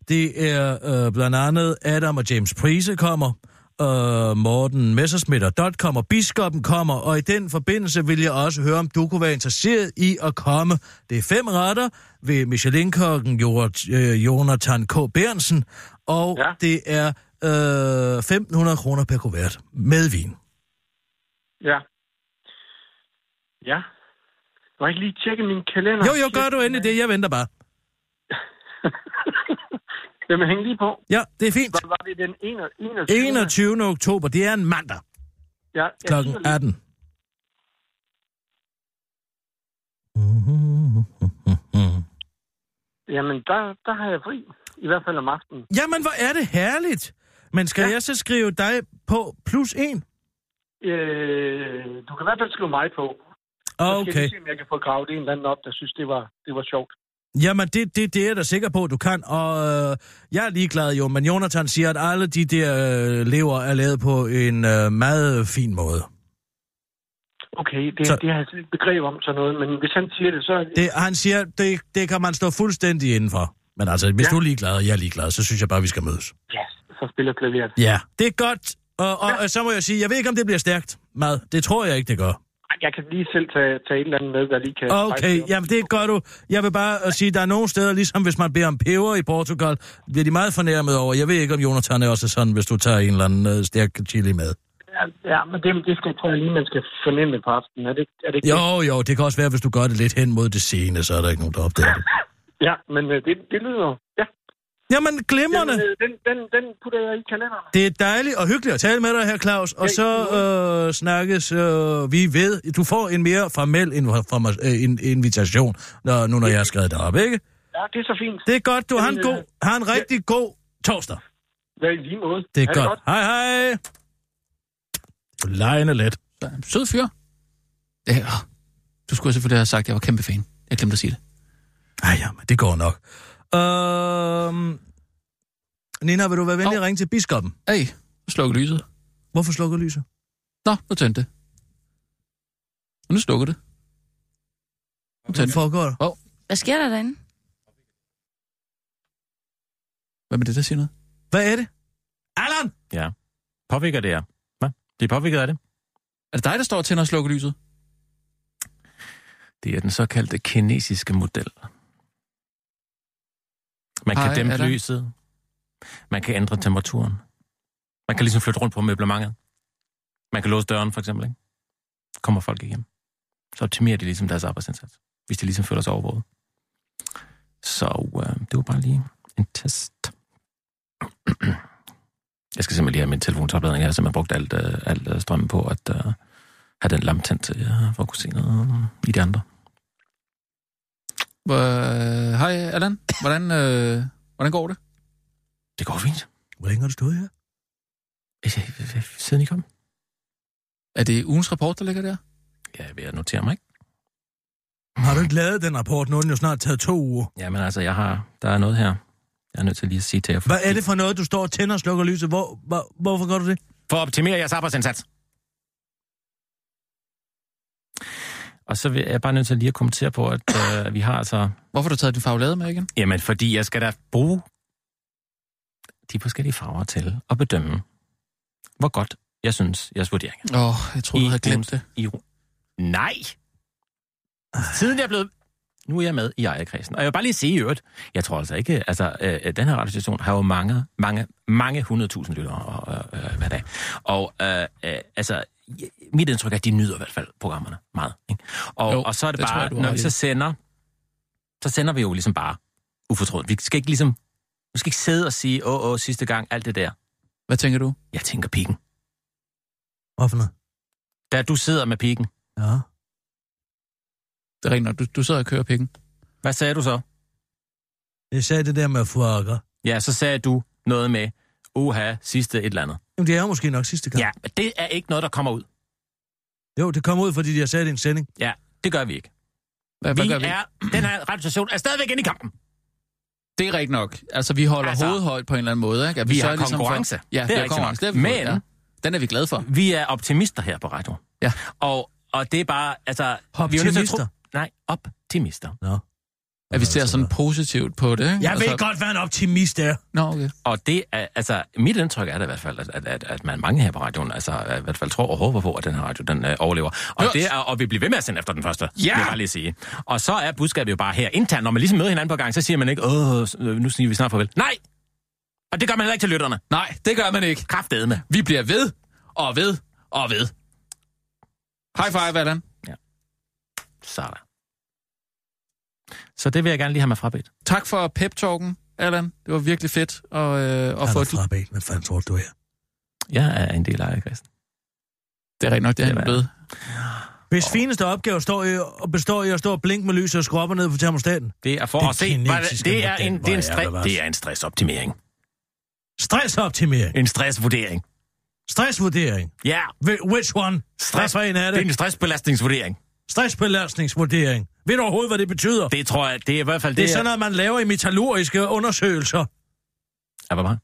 Det er øh, blandt andet Adam og James Prise kommer, øh, Morten Messersmith og Dot kommer, Biskoppen kommer, og i den forbindelse vil jeg også høre, om du kunne være interesseret i at komme. Det er fem retter ved Michelin-kokken øh, Jonathan K. Bernsen, og Ja. det er øh, 1.500 kroner per kuvert med vin. Ja. Ja. Må jeg ikke lige tjekke min kalender? Jo, jo, gør du endelig det. Jeg venter bare. Jamen, hæng lige på. Ja, det er fint. Hvad var det den 21. 21. oktober, det er en mandag. Ja, klokken kigger lige. 18. Jamen, der, der har jeg fri. I hvert fald om aftenen. Jamen, hvor er det herligt. Men skal ja. jeg så skrive dig på plus en? Øh, du kan i hvert fald skrive mig på. Så skal jeg Okay. se, om jeg kan få gravet en eller anden op, der synes, det var, det var sjovt. Jamen, det, det, det er jeg da sikker på, at du kan. Og øh, jeg er ligeglad jo, men Jonathan siger, at alle de der øh, lever er lavet på en øh, meget fin måde. Okay, det, Så- det har jeg slet ikke begreb om sådan noget, men hvis han siger det, så... Det, han siger, det, det kan man stå fuldstændig indenfor. Men altså, hvis Ja. du er ligeglad, og jeg er ligeglad, så synes jeg bare, vi skal mødes. Ja, så spiller klaveret. Ja, det er godt. Og, og ja. så må jeg sige, jeg ved ikke, om det bliver stærkt mad. Det tror jeg ikke, det gør. Jeg kan lige selv tage, tage et eller andet med, der lige kan... Okay, jamen det gør du. Jeg vil bare øh, sige, at der er nogle steder, ligesom hvis man beder om peber i Portugal, bliver de meget fornærmet over. Jeg ved ikke, om Jonathan er også sådan, hvis du tager en eller anden øh, stærk chili med. Ja, ja, men det, det skal, tror jeg lige, man skal fornemme på aftenen. Er det, er det ikke Jo, jo, det kan også være, hvis du gør det lidt hen mod det scene, så er der ikke nogen, der opdager det. Ja, men øh, det, det lyder... Ja. Jamen, glimrende. Den, øh, den, den, den putter jeg i kalenderen. Det er dejligt og hyggeligt at tale med dig her, Claus. Og Ja, så øh, snakkes øh, vi ved. Du får en mere formel øh, in- invitation, når, nu når jeg har skrevet det op, ikke? Ja, det er så fint. Det er godt. Du har en, Jamen, god, øh, har en rigtig god torsdag. Ja, i lige måde. Det er godt. godt. Hej, hej. Du lejende let. Sød fyr. Ja, du skulle selvfølgelig have sagt, at jeg var kæmpe fan. Jeg glemte at sige det. Ej, ja, men det går nok. Øhm... Nina, vil du være venlig at ringe til biskoppen? Hey, slukker lyset. Hvorfor slukker lyset? Nå, nu tændte det. Og nu slukker det. Nu tændte det. foregår der? Åh, Hvad sker der derinde? hvad med det, der siger noget? Hvad er det? Allan! Ja. Påvirker det jer? Hvad? Det er påvirket af det? Er det dig, der står og tænder og slukker lyset? Det er den såkaldte kinesiske model. Man kan Hej, dæmpe lyset. Man kan ændre temperaturen. Man kan ligesom flytte rundt på møblementet. Man kan låse døren, for eksempel. Ikke? Kommer folk hjem. Så optimerer de ligesom deres arbejdsindsats. Hvis de ligesom føler sig overvåget. Så øh, det var bare lige en test. Jeg skal simpelthen lige have min telefonsopladning. Jeg har simpelthen brugt alt, øh, alt øh, strømmen på at øh, have den lampe tændt til, øh, for at kunne se noget i de andre. Uh, hej, Allan. Hvordan, øh, hvordan går det? Det går fint. Hvor længe har du stået her? Siden I kom. Er det ugens rapport, der ligger der? Ja, jeg vil notere mig, ikke? Har du ikke lavet den rapport? Nu er den jo snart taget to uger. Jamen altså, jeg har, der er noget her. Jeg er nødt til lige at sige til jer. Hvad er det for noget, du står og tænder og slukker lyset? Hvor, hvor, hvorfor gør du det? For at optimere jeres arbejdsindsats. Og så vil jeg bare nødt til lige at kommentere på, at øh, vi har altså... Hvorfor har du taget din farvelade med igen? Jamen, fordi jeg skal da bruge de forskellige farver til at bedømme, hvor godt jeg synes, jeres vurdering er. Åh, oh, jeg troede, du havde glemt det. I... Nej! Siden jeg er blevet... Nu er jeg med i ejerkredsen. Og jeg vil bare lige sige i øvrigt, jeg tror altså ikke, altså, øh, den her radiostation har jo mange, mange, mange hundredtusind lyttere og, øh, øh, hver dag. Og øh, øh, altså, mit indtryk er, at de nyder i hvert fald programmerne meget. Ikke? Og, Jo, og så er det, det bare, jeg, når vi så sender, så sender vi jo ligesom bare ufortrødent. Vi skal ikke ligesom, vi skal ikke sidde og sige, åh, åh, sidste gang, alt det der. Hvad tænker du? Jeg tænker pikken. Hvorfor noget? Da du sidder med pikken, Ja. Det er rigtigt nok. Du, du sidder og kører pikken. hvad sagde du så? Jeg sagde det der med fuakker. Ja, så sagde du noget med, uha, sidste et eller andet. Jamen, det er jo måske nok sidste gang. Ja, men det er ikke noget, der kommer ud. Jo, det kom ud, fordi de har sat en sending. Ja, det gør vi ikke. Hvad, vi hvad gør vi? er, den her radiostation er stadigvæk inde i kampen. Det er rigtigt nok. Altså, vi holder Altså, hovedet højt på en eller anden måde. Ikke? At vi har sørger ligesom konkurrence. For, ja, Det er er konkurrence. nok. Det er vi Men-. Ja. Den er vi glade for. Vi er optimister her på radio. Ja. Og, og det er bare, altså... Vi er tro, Optimister? nej, optimister. Nå. At vi ser sådan positivt på det. Ikke? Jeg Altså- ved godt, hvad en optimist er. Nå, okay. Og det er, altså, mit indtryk er da i hvert fald, at, at, at, man mange her på radioen, altså, i hvert fald tror og håber på, at den her radio, den øh, overlever. Og Hørt. det er, og vi bliver ved med at sende efter den første, Ja! vil jeg bare lige sige. Og så er budskabet jo bare her internt, når man ligesom møder hinanden på gang, så siger man ikke, åh, nu siger vi snart farvel. Nej! Og det gør man heller ikke til lytterne. Nej, det gør man ikke. Kraftedeme. Vi bliver ved, og ved, og ved. High five, Allan. Sådan. Så det vil jeg gerne lige have mig frabedt. Tak for pep-talken, Allan. Det var virkelig fedt at, øh, at få... Jeg fra bag. Hvad fanden tror du, du er? Jeg er en del af ejerkredsen. Det er rigtigt nok, det er Det er han blevet. Hvis fineste opgave står i, og består i at stå og blinke med lyset og og ned på termostaten. Det er for at se, hvad det, er en, det, er en er det stre- det er en stressoptimering. Stressoptimering. En stressvurdering. Stressvurdering. Ja, Wh- Which one? Stress for en af det er det. en stressbelastningsvurdering. Stressbelastningsvurdering. Ved du overhovedet, hvad det betyder? Det tror jeg, det er i hvert fald Det er det, sådan noget, man laver i metallurgiske undersøgelser. Ja, hvad var?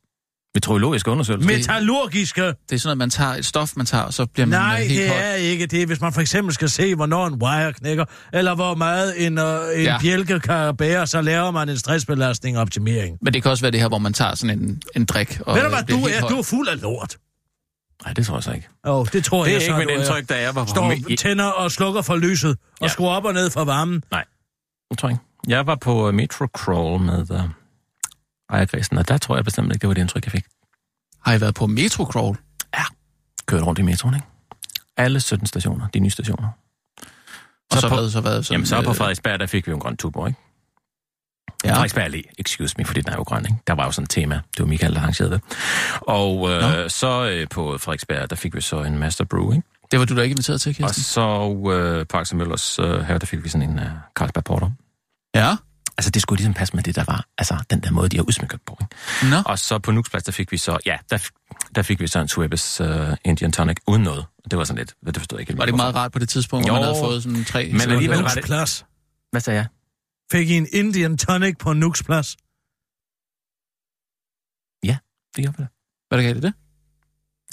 Meteorologiske undersøgelser. Metallurgiske. Det er sådan, at man tager et stof, man tager, og så bliver man Nej, øh, helt det høj. er ikke det. Hvis man for eksempel skal se, hvornår en wire knækker, eller hvor meget en, uh, en Ja. bjælke kan bære, så laver man en stressbelastning og optimering. Men det kan også være det her, hvor man tager sådan en, en drik. Og Ved du hvad, bliver du er, høj. du er fuld af lort. Nej, det tror jeg så ikke. Åh, oh, det tror Det er jeg ikke så, mit du indtryk, da jeg var på Står, mi- tænder og slukker for lyset, og Ja. skruer op og ned for varmen. Nej, det tror jeg ikke. Jeg var på uh, Metro Crawl med uh, ejerkredsen, og der tror jeg bestemt ikke, det var det indtryk, jeg fik. Har I været på Metro Crawl? Kørte rundt i metroen, ikke? Alle 17 stationer, de nye stationer. Og så, på- hvad, så hvad? Sådan, Jamen, så på øh, Frederiksberg, der fik vi jo en grøn tubo, ikke? Ja. Frederiksberg Allé, excuse me, fordi den er jo grøn, ikke? Der var jo sådan et tema. Det var Michael, der arrangerede det. Og øh, så øh, på Frederiksberg, der fik vi så en Master Brew, ikke? Det var du da ikke inviteret til, Og Kirsten? så øh, på Axel Møllers øh, her, der fik vi sådan en øh, Carlsberg Porter. Ja. Altså, det skulle ligesom passe med det, der var. Altså, den der måde, de har udsmykket på, ikke? Nå. Og så på Nuksplads, der fik vi så, ja, der, der fik vi så en Suebes uh, Indian Tonic uden noget. Det var sådan lidt, det forstod jeg ikke helt. Var det ikke meget rart på det tidspunkt, hvor Jo, man havde fået sådan tre... men alligevel var det- Plads. Hvad sagde jeg? Fik I en Indian tonic på Nuks Plads? Det gjorde vi da. Hvad der gav det det?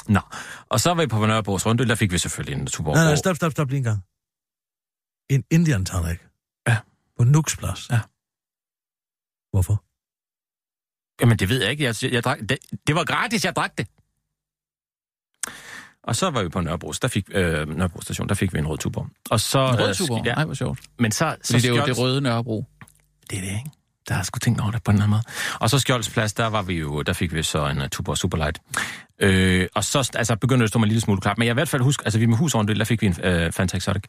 Nå, og så var vi på Nørrebros Runde, der fik vi selvfølgelig en Tuborg. Nej, nej, stop, stop, stop lige en gang. En Indian tonic? Ja. På Nuks Plads? Ja. Hvorfor? Jamen, det ved jeg ikke. Jeg, jeg drak, det, det var gratis, jeg drak det. Og så var vi på Nørrebros, der fik, øh, Nørrebro station, der fik vi en rød tuborg. Og så, En rød øh, Tuborg? Ja, Nej, hvor sjovt. men så, så Fordi det er jo Skjolds- det røde Nørrebro. Det er det, ikke? Der har jeg sgu tænkt over det på den her måde. Og så Skjoldsplads, der var vi jo, der fik vi så en uh, Tuborg Superlight. Øh, og så altså, begyndte det at stå mig en lille smule klart. Men jeg i hvert fald huske, altså vi med hus rundt, der fik vi en uh, Fanta Exotic.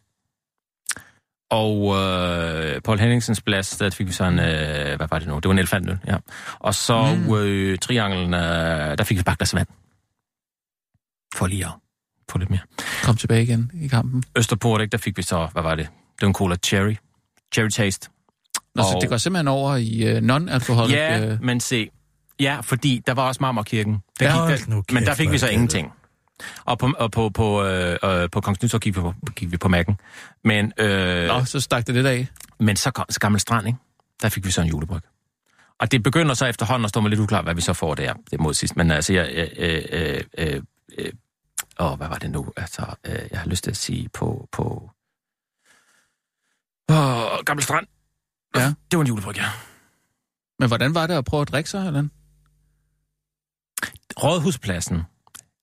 Og øh, Paul Henningsens plads, der fik vi så en, øh, hvad var det nu? Det var en elefantøl, ja. Og så mm. øh, trianglen, øh, der fik vi bare glas vand. For lige at få lidt mere. Kom tilbage igen i kampen. Østerport, ikke? der fik vi så, hvad var det? Det var en cola cherry. Cherry taste. Nå, så Og- det går simpelthen over i øh, non-alkoholic... Ja, øh, men se. Ja, fordi der var også Marmorkirken. Der Ja, gik, hold nu der, kæft, men der fik vi så ingenting. Og på, og på, på, øh, øh, på Kongens Nytorv gik vi på, gik vi på Mac'en. Men, øh, Nå, så stak det lidt af. men så kom så Gammel Strand, ikke? Der fik vi så en julebryg. Og det begynder så efterhånden at stå mig lidt uklart, hvad vi så får der. Det er mod sidst. Men altså, jeg... Øh, øh, øh, øh, åh, hvad var det nu? Altså, øh, jeg har lyst til at sige på... på åh, Gammel Strand. Ja. Det var en julebryg, ja. Men hvordan var det at prøve at drikke sig, eller? Rådhuspladsen.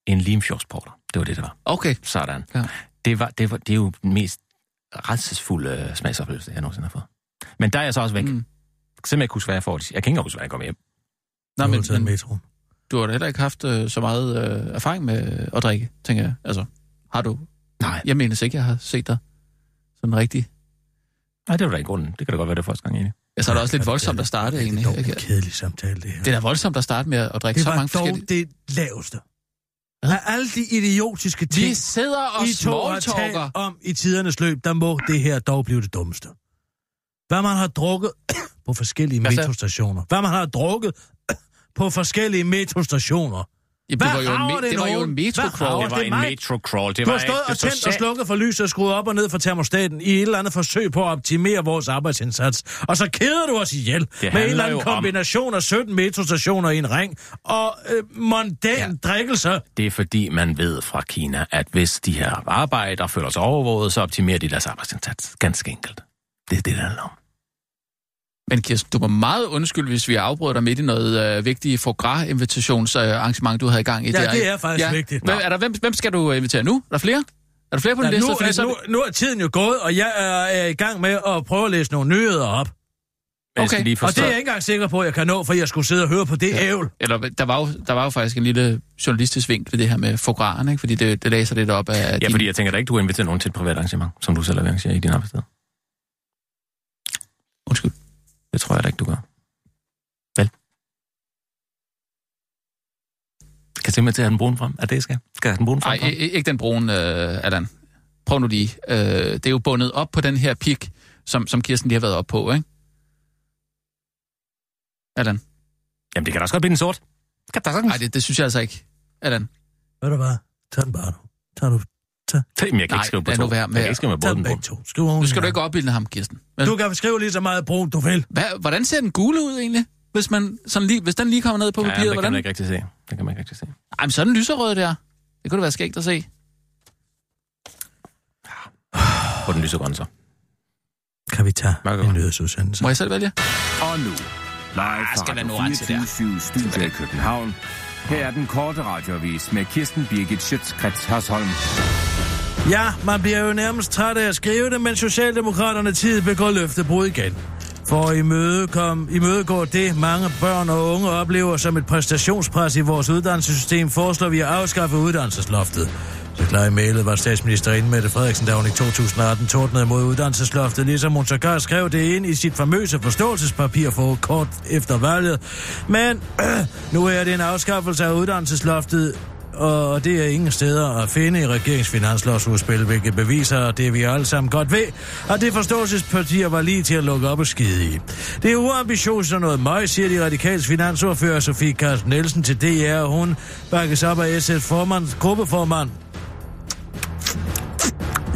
En limfjordsporter. Det var det, det var. Okay. Sådan. Ja. Det, var, det, var, det er jo den mest redselsfulde uh, smagsoplevelse, jeg nogensinde har fået. Men der er jeg så også væk. Mm. Simpelthen ikke huske, hvad jeg får. Jeg kan ikke engang huske, hvad jeg kommer hjem. Nå, Nu men, har taget men metro. Du har da heller ikke haft øh, så meget øh, erfaring med at drikke, tænker jeg. Altså, har du? Nej. Jeg mener ikke, jeg har set dig sådan rigtig. Nej, det var da ikke grunden. Det kan da godt være, det er første gang egentlig. Ja, så er det også lidt voldsomt at starte, Det er egentlig. dog en ikke? kedelig samtale, det her. Det er da voldsomt at starte med at drikke det så var mange dog forskellige... det laveste. Af alle de idiotiske ting, Vi sidder og I to har talt om i tidernes løb, der må det her dog blive det dummeste. Hvad man har drukket på forskellige metrostationer. Hvad man har drukket på forskellige metrostationer. Jamen, det var jo en, det det var jo en metrocrawl. Det var en metro-crawl. Det Du var har stået og tændt og slukket for lyset og skruet op og ned for termostaten i et eller andet forsøg på at optimere vores arbejdsindsats. Og så keder du os ihjel med en eller anden om- kombination af 17 metrostationer i en ring og øh, mondæn ja. drikkelse. Det er fordi, man ved fra Kina, at hvis de her arbejdere føler sig overvåget, så optimerer de deres arbejdsindsats. Ganske enkelt. Det er det, der handler om. Men Kirsten, du var meget undskyld, hvis vi afbrød dig midt i noget øh, vigtigt fogra-invitationsarrangement, du havde i gang i. Ja, der, det er faktisk vigtigt. Hvem, er der, hvem, hvem skal du invitere nu? Er der flere? Er der flere på Ja, liste? nu, Fordi er, så- nu, nu er tiden jo gået, og jeg er, er i gang med at prøve at læse nogle nyheder op. Jeg skal Okay. lige Og det er jeg ikke engang sikker på, at jeg kan nå, for jeg skulle sidde og høre på det ja. ævl. Eller, der var, jo, der var jo faktisk en lille journalistisk vinkel i det her med fograen, ikke? Fordi det, det læser lidt op af Ja, din... fordi jeg tænker da ikke, du har inviteret nogen til et privat arrangement, som du selv er ved at arrangere i din arbejdssted. Undskyld. Det tror jeg da ikke, du gør. Vel? Kan jeg simpelthen til at have den brune frem? Er det, jeg skal? Skal jeg have den brune frem? Nej, ikke den brune, øh, Allan. Prøv nu lige. Øh, det er jo bundet op på den her pik, som, som Kirsten lige har været op på, ikke? Allan. Jamen, det kan da også godt blive den sort. Kan der Nej, det, det synes jeg altså ikke. Allan. Ved du hvad? Tag den bare nu. Tag du. Tag. Jamen, jeg kan Nej, ikke skrive på to. være Jeg med kan ikke skrive med både den to. Skriv Nu skal du ikke opbilde ham, Kirsten. Vel? Du kan skrive lige så meget brun, du vil. Hvad, hvordan ser den gule ud egentlig? Hvis, man sådan lige, hvis den lige kommer ned på Ja, papiret, det kan hvordan? man ikke rigtig se. Det kan man ikke rigtig se. Ej, men så er den lyserød der. Det kunne da være skægt at se. På den lysegrønne så. Kan vi tage en nyhedsudsendelse? Må jeg selv vælge? Og nu, live skal fra være Radio noget til der. 24 Studio i København. Her er den korte radiovis med Kirsten Birgit Schøtzgrads Hasholm. Ja, man bliver jo nærmest træt af at skrive det, men Socialdemokraterne tid begår løftebrud igen. For at imødekom, går det, mange børn og unge oplever som et præstationspres i vores uddannelsessystem, foreslår vi at afskaffe uddannelsesloftet. Så klar i mailet var statsminister Mette Frederiksen, da hun i 2018 tordnede mod uddannelsesloftet, ligesom hun sågar skrev det ind i sit famøse forståelsespapir for kort efter valget. Men øh, nu er det en afskaffelse af uddannelsesloftet, og det er ingen steder at finde i regeringsfinanslovsudspil, hvilket beviser det, vi alle sammen godt ved, at det forståelsespartier var lige til at lukke op og skide i. Det er uambitiøst og noget møg, siger de radikals finansordfører Sofie Carsten Nielsen til DR, og hun bakkes op af SF formand, gruppeformand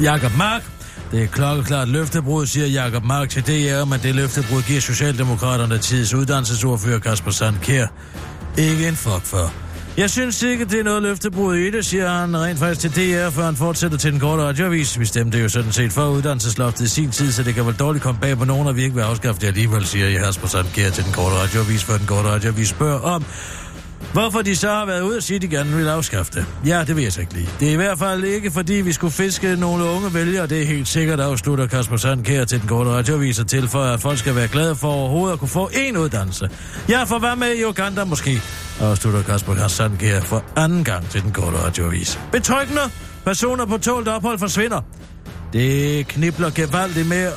Jakob Mark. Det er klokkeklart løftebrud, siger Jakob Mark til DR, men det løftebrud giver Socialdemokraterne tids uddannelsesordfører Kasper Sandkær. Ikke en fuck for. Jeg synes ikke, det er noget løftebrud i det, siger han rent faktisk til DR, før han fortsætter til den korte radioavis. Vi stemte jo sådan set for uddannelsesloftet i sin tid, så det kan vel dårligt komme bag på nogen, og vi ikke vil afskaffe det alligevel, siger jeg Kasper Sandkær til den korte radioavis, før den korte radioavis spørger om, Hvorfor de så har været ude og sige, at de gerne vil afskaffe det? Ja, det ved jeg så ikke lige. Det er i hvert fald ikke, fordi vi skulle fiske nogle unge vælgere. Det er helt sikkert, afslutter Kasper Sandkær til den korte radioavis til, for at folk skal være glade for overhovedet at kunne få en uddannelse. Ja, for hvad med i Uganda måske? Afslutter Kasper Sandkær for anden gang til den korte radioavis. Betryggende! Personer på tålt ophold forsvinder. Det knibler gevaldigt med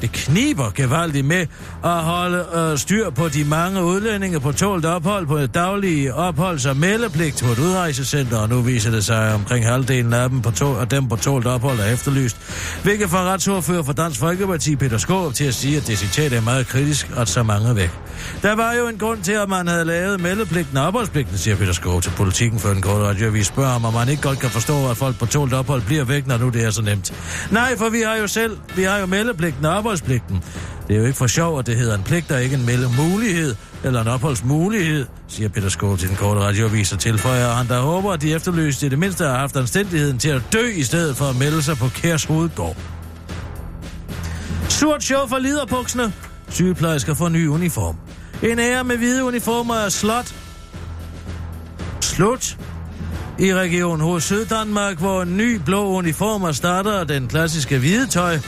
det kniber gevaldigt med at holde øh, styr på de mange udlændinge på tålt ophold på et daglige opholds- og meldepligt på et udrejsecenter, og nu viser det sig, at omkring halvdelen af dem på, tål, af dem på tålt ophold er efterlyst. Hvilket får retsordfører for Dansk Folkeparti Peter Skåb til at sige, at det citat er meget kritisk, at så mange er væk. Der var jo en grund til, at man havde lavet meldepligten og opholdspligten, siger Peter Skåb til politikken for en kort radio. Vi spørger ham, om man ikke godt kan forstå, at folk på tålt ophold bliver væk, når nu det er så nemt. Nej, for vi har jo selv, vi har jo meldepligten og opholdspligten. Det er jo ikke for sjov, at det hedder en pligt, der ikke en meldemulighed eller en opholdsmulighed, siger Peter Skål til den korte radioavis og tilføjer han, der håber, at de efterlyste i det mindste har haft anstændigheden til at dø i stedet for at melde sig på Kærs hovedgård. Surt show for liderbuksene. Sygeplejersker får ny uniform. En ære med hvide uniformer er slot. Slut i Region H. Syddanmark, hvor en ny blå uniform starter den klassiske hvide tøj,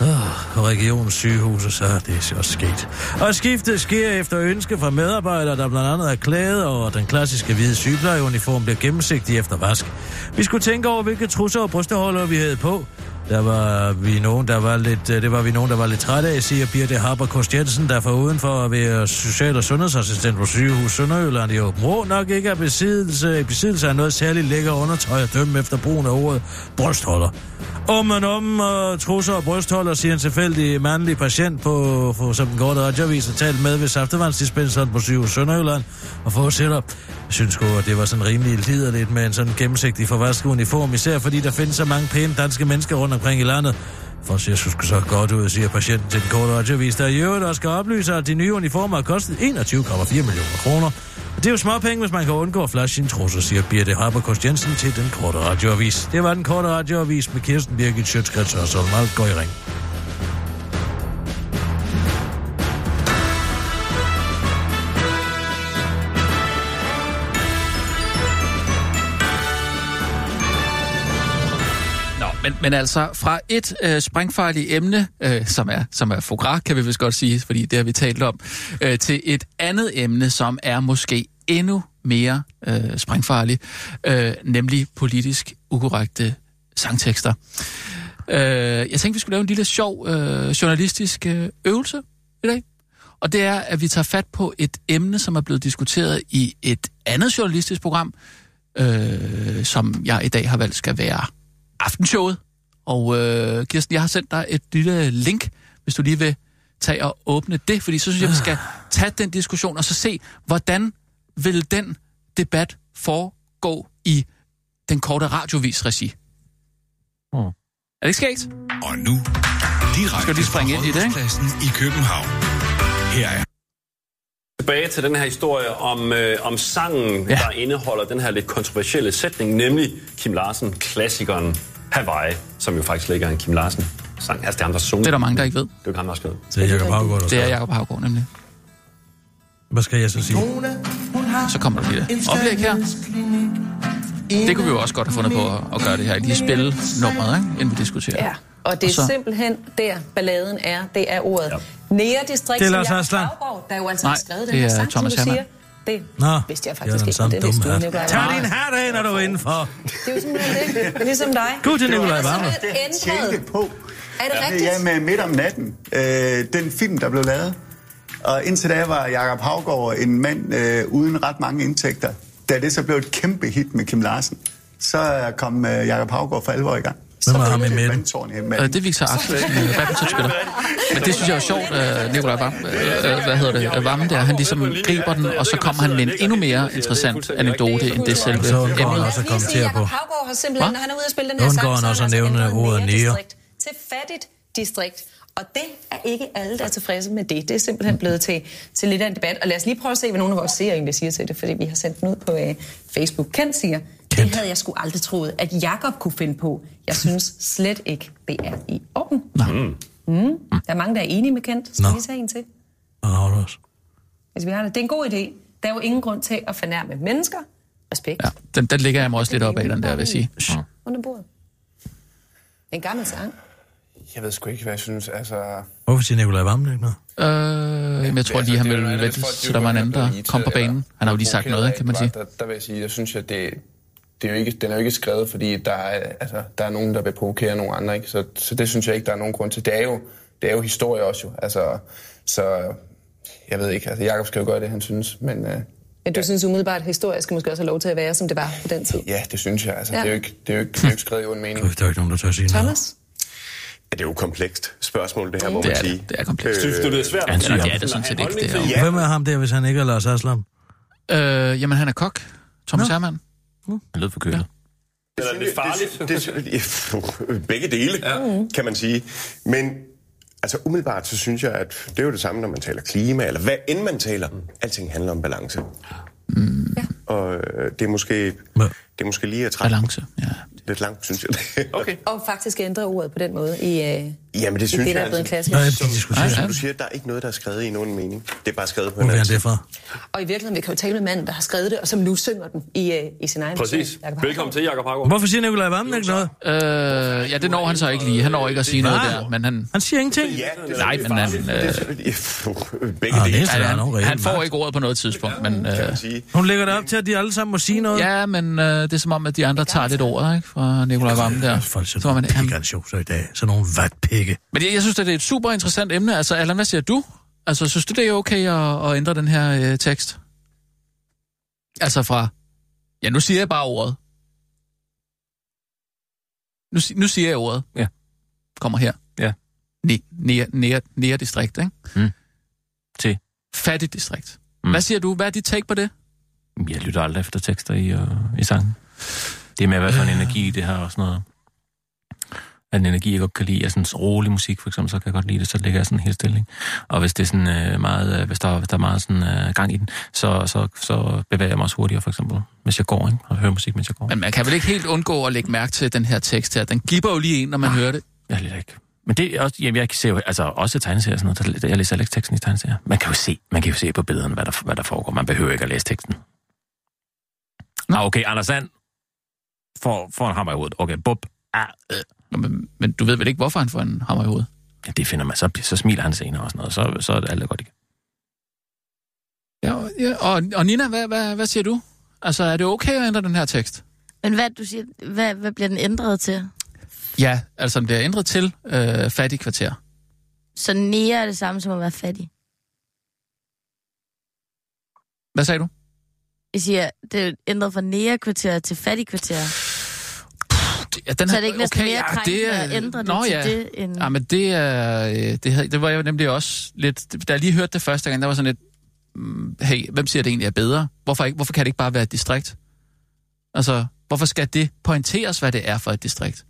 Oh, regionens sygehus, så er det så sket. Og skiftet sker efter ønske fra medarbejdere, der blandt andet er klaget over, at den klassiske hvide sygeplejeuniform bliver gennemsigtig efter vask. Vi skulle tænke over, hvilke trusser og brysteholdere vi havde på. Der var vi nogen, der var lidt, øh, det var vi nogen, der var lidt trætte af, siger Birte Harper Kost Jensen, der for uden for at være social- og sundhedsassistent på sygehus Sønderjylland i Åben Rå, nok ikke er besiddelse, i besiddelse af noget særligt lækker undertøj at dømme efter brugen af ordet brystholder. Om og om og trusser og brystholder, siger en tilfældig mandlig patient på, for, som den korte radioavis har talt med ved saftevandsdispenseren på sygehus Sønderjylland, og fortsætter. Jeg synes godt, at det var sådan rimelig liderligt med en sådan gennemsigtig forvasket uniform, især fordi der findes så mange pæne danske mennesker rundt omkring i landet. For at se, skulle så godt ud, siger patienten til den korte radioavis, der i øvrigt også skal oplyse, at de nye uniformer har kostet 21,4 millioner kroner. Og det er jo småpenge, hvis man kan undgå at flashe sin trusser, siger Birte Harberkost Jensen til den korte radioavis. Det var den korte radioavis med Kirsten Birgit Sjøtskrets og Solm Alt Men, altså, fra et øh, sprængfarligt emne, øh, som er, som er fogra, kan vi vist godt sige, fordi det har vi talt om, øh, til et andet emne, som er måske endnu mere øh, sprængfarligt, øh, nemlig politisk ukorrekte sangtekster. Øh, jeg tænkte, vi skulle lave en lille sjov øh, journalistisk øh, øvelse i dag. Og det er, at vi tager fat på et emne, som er blevet diskuteret i et andet journalistisk program, øh, som jeg i dag har valgt skal være aftenshowet. Og øh, Kirsten, jeg har sendt dig et lille link, hvis du lige vil tage og åbne det, fordi så synes jeg, vi skal tage den diskussion og så se, hvordan vil den debat foregå i den korte radiovis regi. Mm. Er det ikke skægt? Og nu, direkte Skal du lige springe ind i det, ikke? i København. Her er tilbage til den her historie om, øh, om sangen, ja. der indeholder den her lidt kontroversielle sætning, nemlig Kim Larsen, klassikeren Hawaii, som jo faktisk ligger en Kim Larsen sang. Altså, det er ham, der sunget. Det er der mange, der ikke ved. Det er jo ham, der har skrevet. Det er Jacob Haugaard, der Det er. Jacob Havgård, nemlig. Hvad skal jeg så sige? Så kommer der lige det oplæg her. Det kunne vi jo også godt have fundet på at, at gøre det her. Lige spille nummeret, ikke? inden vi diskuterer. Ja, og det er så- simpelthen der, balladen er. Det er ordet. Ja. Nære distrikt, Det er Lars Aslan. Der jo altså Nej, har skrevet det den her er sang, Thomas som du siger. Det Nå, vidste jeg jeg er faktisk ikke, det vidste du, hat. Nikolaj. Tag din hat af, når du er indenfor. Det er jo simpelthen det. Ligesom dig. Gud til Nikolaj Det er Wammer. simpelthen ændret. Tjelte på. Er det rigtigt? Ja, med Midt om natten. Øh, den film, der blev lavet. Og indtil da var Jakob Havgård en mand øh, uden ret mange indtægter. Da det så blev et kæmpe hit med Kim Larsen, så kom øh, Jakob Havgård for alvor i gang. Hvem er ham i midten? Øh, det er Victor Axelsen, øh, badmintonspiller. Men det synes jeg er sjovt, øh, Nikolaj Vam, øh, hvad hedder det, øh, Vammen der, han ligesom griber den, og så kommer han med en endnu mere interessant anekdote, end det selve Så undgår han også at kommentere på. Hva? når han er ude at spille den her Undgår han så også at nævne ordet nære til fattigt distrikt. Og det er ikke alle, der er tilfredse med det. Det er simpelthen blevet til, til lidt af en debat. Og lad os lige prøve at se, hvad nogle af vores seere egentlig siger til det, fordi vi har sendt den ud på øh, Facebook. Kent siger, det havde jeg sgu aldrig troet, at Jakob kunne finde på. Jeg synes slet ikke, det er i orden. Mm. Mm. Der er mange, der er enige med Kent. Skal Nå. vi tage en til? Og Aarhus. Hvis vi har det. Det er en god idé. Der er jo ingen grund til at fornærme mennesker. Respekt. Ja, den, den ligger jeg mig også lidt op af, den der, vil jeg sige. Shh. Under bordet. Det en gammel sang. Jeg ved sgu ikke, hvad jeg synes. Altså, Hvorfor siger Nikolaj Vammen ikke noget? Øh, jamen, jeg tror lige, han vil vente, så der var en anden, der kom på banen. Han har jo lige sagt noget, kan man sige. Der, der vil jeg sige, jeg synes, at det, det er jo ikke, den er jo ikke skrevet, fordi der er, altså, der er nogen, der vil provokere nogle andre. Ikke? Så, så det synes jeg ikke, der er nogen grund til. Det er jo, det er jo historie også jo. Altså, så jeg ved ikke, altså Jacob skal jo gøre det, han synes, men... Øh, Men du ja. synes umiddelbart, at historie skal måske også have lov til at være, som det var på den tid. ja, det synes jeg. Altså, Ja. det, er jo ikke, det, er jo ikke, det er jo ikke skrevet i en mening. Der er ikke nogen, der tør sige noget. Thomas? Ja, det er jo et komplekst spørgsmål, det her, må Det man er sige. det. Det er komplekst. Synes du, det er svært? Ja, det er det sådan set ikke. Det er. Hvem er ham der, hvis han ikke er Lars Aslam? Øh, jamen, han er kok. Thomas Nå. Hermann. Han lød for kølet. Eller er det farligt? Det, det, det, begge dele, ja. kan man sige. Men altså umiddelbart, så synes jeg, at det er jo det samme, når man taler klima, eller hvad end man taler. Alting handler om balance. Mm. Og øh, det er måske, det er måske lige at trække Balance, ja. lidt langt, synes jeg. Okay. Og faktisk ændre ordet på den måde i, øh, Jamen, det i synes det, der jeg er blevet en altså. klassiker. Nej, de diskuterer. Som du siger, der er ikke noget, der er skrevet i nogen mening. Det er bare skrevet på Hvor en anden det fra? Og i virkeligheden, vi kan jo tale med manden, der har skrevet det, og som nu synger den i, øh, i sin egen Præcis. Velkommen til, Jacob Haugaard. Hvorfor siger Nikolaj Vammen ikke noget? Øh, ja, det når han så ikke lige. Han når ikke at sige noget der, men han... Han siger ingenting. Ja, det Nej, men han... Øh, det han, får ikke ordet på noget tidspunkt, men... Øh, sige. Hun lægger det op til, at de alle sammen må sige noget. ja, men øh, det er som om, at de andre tager lidt ordet, ikke? Fra Nikolaj Vammen der. Folk Så så man, han, pikantsjoser i dag. Sådan nogle vatpikke. men jeg, jeg synes, at det er et super interessant emne. Altså, Allan, hvad siger du? Altså, synes du, det er okay at, at ændre den her øh, tekst? Altså fra... Ja, nu siger jeg bare ordet. Nu, nu siger jeg ordet. Ja. Kommer her. Ja. Nære, nære, nære distrikt, ikke? Mm. Til? Fattigt distrikt. Mm. Hvad siger du? Hvad er dit take på det? Jeg lytter aldrig efter tekster i, uh, i sangen. Det er med, hvad for en energi det har og sådan noget. At en energi, jeg godt kan lide, er sådan rolig musik, for eksempel, så kan jeg godt lide det, så ligger jeg sådan helt stille. Og hvis det er sådan uh, meget, uh, hvis, der, hvis der er meget sådan, uh, gang i den, så, så, så bevæger jeg mig også hurtigere, for eksempel, hvis jeg går, ikke? og hører musik, mens jeg går. Men man kan vel ikke helt undgå at lægge mærke til den her tekst her. Den giver jo lige en, når man hører det. Jeg lidt ikke. Men det er også, jamen, jeg kan se jo, altså også tegneserier og sådan noget, der, jeg læser ikke teksten i tegneserier. Man kan jo se, man kan jo se på billederne, hvad der, hvad der foregår. Man behøver ikke at læse teksten. Nå, okay, Anders Sand får, får en hammer i hovedet. Okay, bub. Ah, øh. Nå, Men, men du ved vel ikke, hvorfor han får en hammer i hovedet? Ja, det finder man. Så, så smiler han senere og sådan noget. Så, så er det alt godt igen. Ja, og- ja og, og Nina, hvad, hvad, hvad siger du? Altså, er det okay at ændre den her tekst? Men hvad, du siger, hvad, hvad bliver den ændret til? Ja, altså den bliver ændret til øh, fattig kvarter. Så nære er det samme som at være fattig. Hvad sagde du? Jeg siger, det er ændret fra nære kvarter til fattig kvarter. Ja, den Så er det ikke næsten mere krænkende at ændre det Nå, til ja. det, end- Ja, men det er... øh, Det, havde- det var jeg nemlig også lidt... Da jeg lige hørte det første gang, der var sådan lidt... mm, Hey, hvem siger det egentlig er bedre? Hvorfor, ikke, hvorfor kan det ikke bare være et distrikt? Altså, hvorfor skal det pointeres, hvad det er for et distrikt?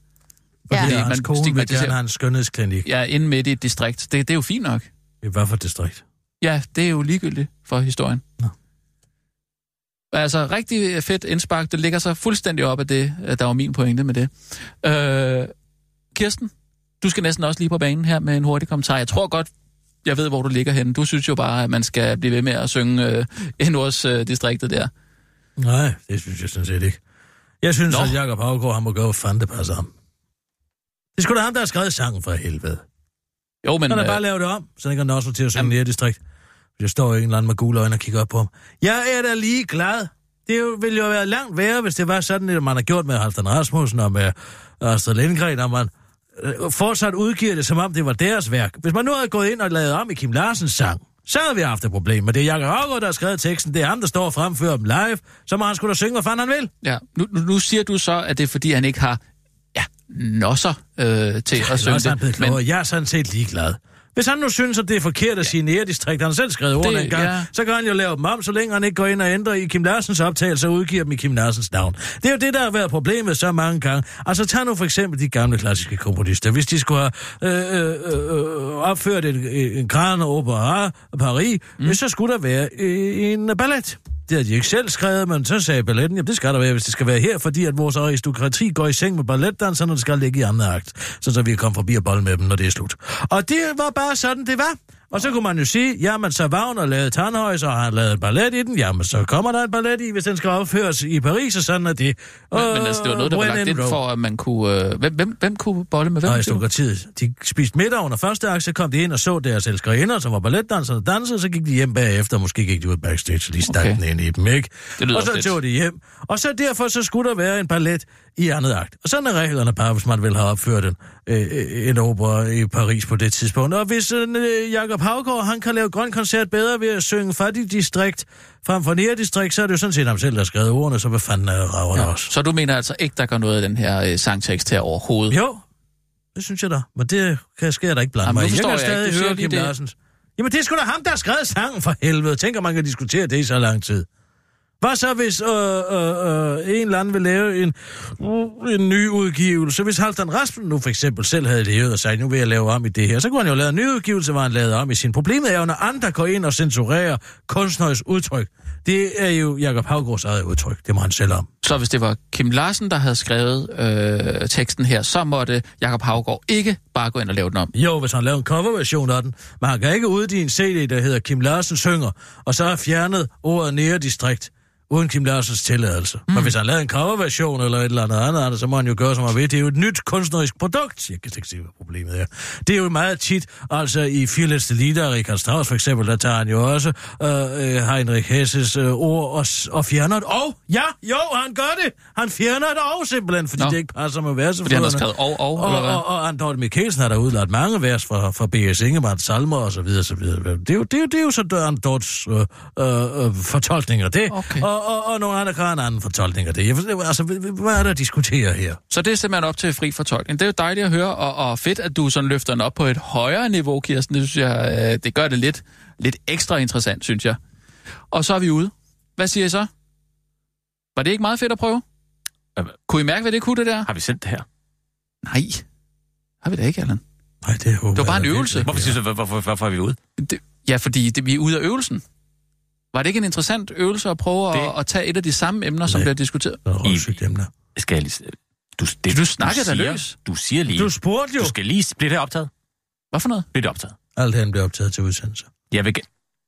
Fordi Fordi hans man kone vil gerne have en skønhedsklinik. Ja, inde midt i et distrikt. Det, det er jo fint nok. I hvad for et distrikt? Ja, det er jo ligegyldigt for historien. Nå. Altså, rigtig fedt indspark. Det ligger så fuldstændig op af det, øh, der var min pointe med det. Øh, Kirsten, du skal næsten også lige på banen her med en hurtig kommentar. Jeg tror godt, jeg ved, hvor du ligger henne. Du synes jo bare, at man skal blive ved med at synge øh, Nords-distriktet der. Nej, det synes jeg sådan set ikke. Jeg synes, Nå. at Jacob Havgaard, han må gøre, hvad fanden det passer ham. Det er sgu da ham, der har skrevet sangen for helvede. Jo, men... Han har øh, bare lavet det om, så han kan også til at synge nære distrikt. Der står jo en eller anden med gule øjne og kigger op på ham. Jeg er da lige glad. Det ville jo være langt værre, hvis det var sådan, at man har gjort med Halvdan Rasmussen og med Astrid Lindgren, og man øh, fortsat udgiver det, som om det var deres værk. Hvis man nu havde gået ind og lavet om i Kim Larsens sang, så havde vi haft et problem. Men det er Jakob Havgaard, der har skrevet teksten. Det er ham, der står og fremfører dem live. Så må han skulle da synge, hvad fanden han vil. Ja, nu, nu, nu siger du så, at det er fordi, han ikke har ja, nosser øh, til at synge det. Men. Jeg er sådan set ligeglad. Hvis han nu synes, at det er forkert at sige nærdistrikt, han har selv skrevet ordene en gang, ja. så kan han jo lave dem om, så længe han ikke går ind og ændrer i Kim Larsens optagelse og udgiver dem i Kim Larsens navn. Det er jo det, der har været problemet så mange gange. Altså tag nu for eksempel de gamle klassiske komponister. Hvis de skulle have øh, øh, øh, opført en, en Grand Opera af Paris, mm. så skulle der være øh, en ballet. Det havde de ikke selv skrevet, men så sagde balletten, jamen det skal der være, hvis det skal være her, fordi at vores aristokrati går i seng med balletdanserne, og det skal ligge i anden akt, så, så vi kan komme forbi og bolle med dem, når det er slut. Og det var bare sådan, det var. Og så kunne man jo sige, jamen så Wagner lavede Tannhøj, så har han lavet en ballet i den, jamen så kommer der en ballet i, hvis den skal opføres i Paris, og sådan er det. men, men altså, det var noget, der var lagt in ind for, at man kunne... Øh, hvem, hvem, hvem kunne bolle med hvem? du? Aristokratiet. De spiste middag under første akt, så kom de ind og så deres elskerinder, som var balletdansere og dansede, så gik de hjem bagefter, måske gik de ud backstage, så de stak Okay. ind i dem, ikke? Og så tog de hjem. Og så derfor så skulle der være en ballet i andet akt. Og sådan er reglerne bare, hvis man vil have opført en, øh, øh, en opera i Paris på det tidspunkt. Og hvis øh, Jakob Havgaard, han kan lave grøn koncert bedre ved at synge fattig distrikt frem for nære distrikt, så er det jo sådan set ham selv, der har skrevet ordene, så hvad fanden er rager ja. også? Så du mener altså ikke, der går noget af den her øh, sangtekst her overhovedet? Jo, det synes jeg da. Men det kan sker der ikke blande Jamen, mig. Jeg kan jeg stadig ikke. Høre Kim det. Larsens. Jamen, det er sgu da ham, der har skrevet sangen for helvede. Tænker, man kan diskutere det i så lang tid. Hvad så, hvis øh, øh, øh, en eller anden vil lave en, uh, en ny udgivelse? Hvis Halvdan Rasmussen nu for eksempel selv havde levet og sagt, nu vil jeg lave om i det her, så kunne han jo lave en ny udgivelse, hvor han lavede om i sin. Problemet er jo, når andre går ind og censurerer kunstnerisk udtryk. Det er jo Jakob Havgårds eget udtryk. Det må han selv om. Så hvis det var Kim Larsen, der havde skrevet øh, teksten her, så måtte Jakob Havgård ikke bare gå ind og lave den om. Jo, hvis han laver en coverversion af den. Men han kan ikke udgive en CD, der hedder Kim Larsen synger, og så har fjernet ordet nære distrikt uden Kim Larsens tilladelse. Mm. Men hvis han lavede en coverversion eller et eller andet andet, så må han jo gøre, som han vil. Det er jo et nyt kunstnerisk produkt. Jeg kan ikke se, hvad problemet er. Det er jo meget tit, altså i Fierletste Lieder, Richard Strauss for eksempel, der tager han jo også øh, øh, Heinrich Hesses øh, ord og, og fjerner et og. Ja, jo, han gør det. Han fjerner et og simpelthen, fordi Nå. Det ikke passer med vers. Fordi han har skrevet og, og, og, eller hvad? og, og Anton Mikkelsen har der udladt mange vers fra, fra B.S. Ingemann, salmer og så videre, så videre. Det er jo, det er jo, det er jo så Døren Dorts øh, øh, øh, fortolkning af det, Okay. og, og, og nogle andre have en anden fortolkning af det. Jeg, forstår- altså, hvad er der at diskutere her? Så det er simpelthen op til fri fortolkning. Det er jo dejligt at høre, og, og fedt, at du sådan løfter den op på et højere niveau, Kirsten. Det synes jeg, øh, det gør det lidt, lidt ekstra interessant, synes jeg. Og så er vi ude. Hvad siger I så? Var det ikke meget fedt at prøve? Kunne I mærke, hvad det kunne, det der? Har vi sendt det her? Nej. Har vi det ikke, Allan? Nej, det, Det var bare en øvelse. Hvorfor, hvorfor, hvorfor er vi ude? Det, ja, fordi det, vi er ude af øvelsen. Var det ikke en interessant øvelse at prøve Det- at, at tage et af de samme emner, som Nej. bliver diskuteret? Det er røvsygt emne. Skal jeg lige... Du, det, Du snakker da siger, løs. Du siger lige... Du spurgte jo. Du skal lige... Bliver det optaget? Hvad for noget? Bliver det optaget? Alt hen bliver optaget til udsendelse. Jeg vil...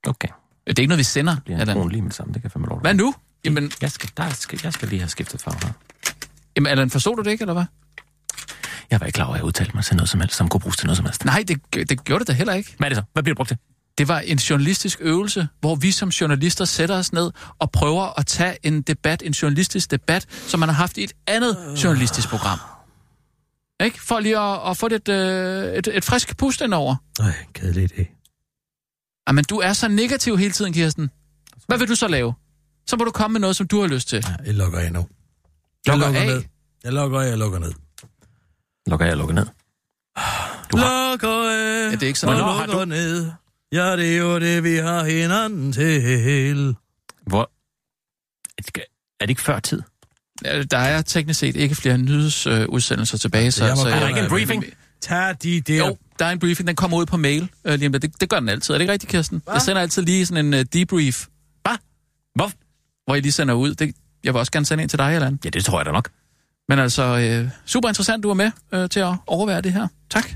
Okay. Det er ikke noget, vi sender, Bliver Allan. han lige med det samme, det kan fandme lov. Hvad nu? Jamen, Jeg skal, der skal, jeg skal lige have skiftet farve her. jamen Allan, forstod du det ikke, eller hvad? Jeg var ikke klar over, at jeg udtalte mig til noget som helst, som kunne bruges til noget som helst. Nej, det, det gjorde det da heller ikke. Hvad er det så? Hvad bliver det brugt til? Det var en journalistisk øvelse, hvor vi som journalister sætter os ned og prøver at tage en debat, en journalistisk debat, som man har haft i et andet journalistisk program. Ikke? For lige at, at få det, øh, et, et frisk pust indover. Nej, kedelig idé. Jamen, du er så negativ hele tiden, Kirsten. Hvad vil du så lave? Så må du komme med noget, som du har lyst til. Ja, jeg lukker af nu. Jeg Lukker lukker af? ned. Jeg lukker af, jeg lukker ned. Lukker jeg og lukker ned. Du har... Lukker af, Ja, det er ikke sådan Hvornår har lukker ned. Ja, det er jo det, vi har hinanden til. Hvor... Er det ikke før tid? Ja, Der er teknisk set ikke flere nyhedsudsendelser tilbage, så... jeg må så bare- Er der ikke en briefing? Tag de der Jo. der er en briefing, den kommer ud på mail øh, lige om lidt. det, det gør den altid. Er det ikke rigtigt, Kirsten? Jeg sender altid lige sådan en uh, debrief. Hvad? Hvor? Hvor jeg lige sender ud. Det, jeg vil også gerne sende en til dig, Allan. Ja, det tror jeg da nok. Men altså, øh, super interessant, du var med øh, til at overvære det her. Tak.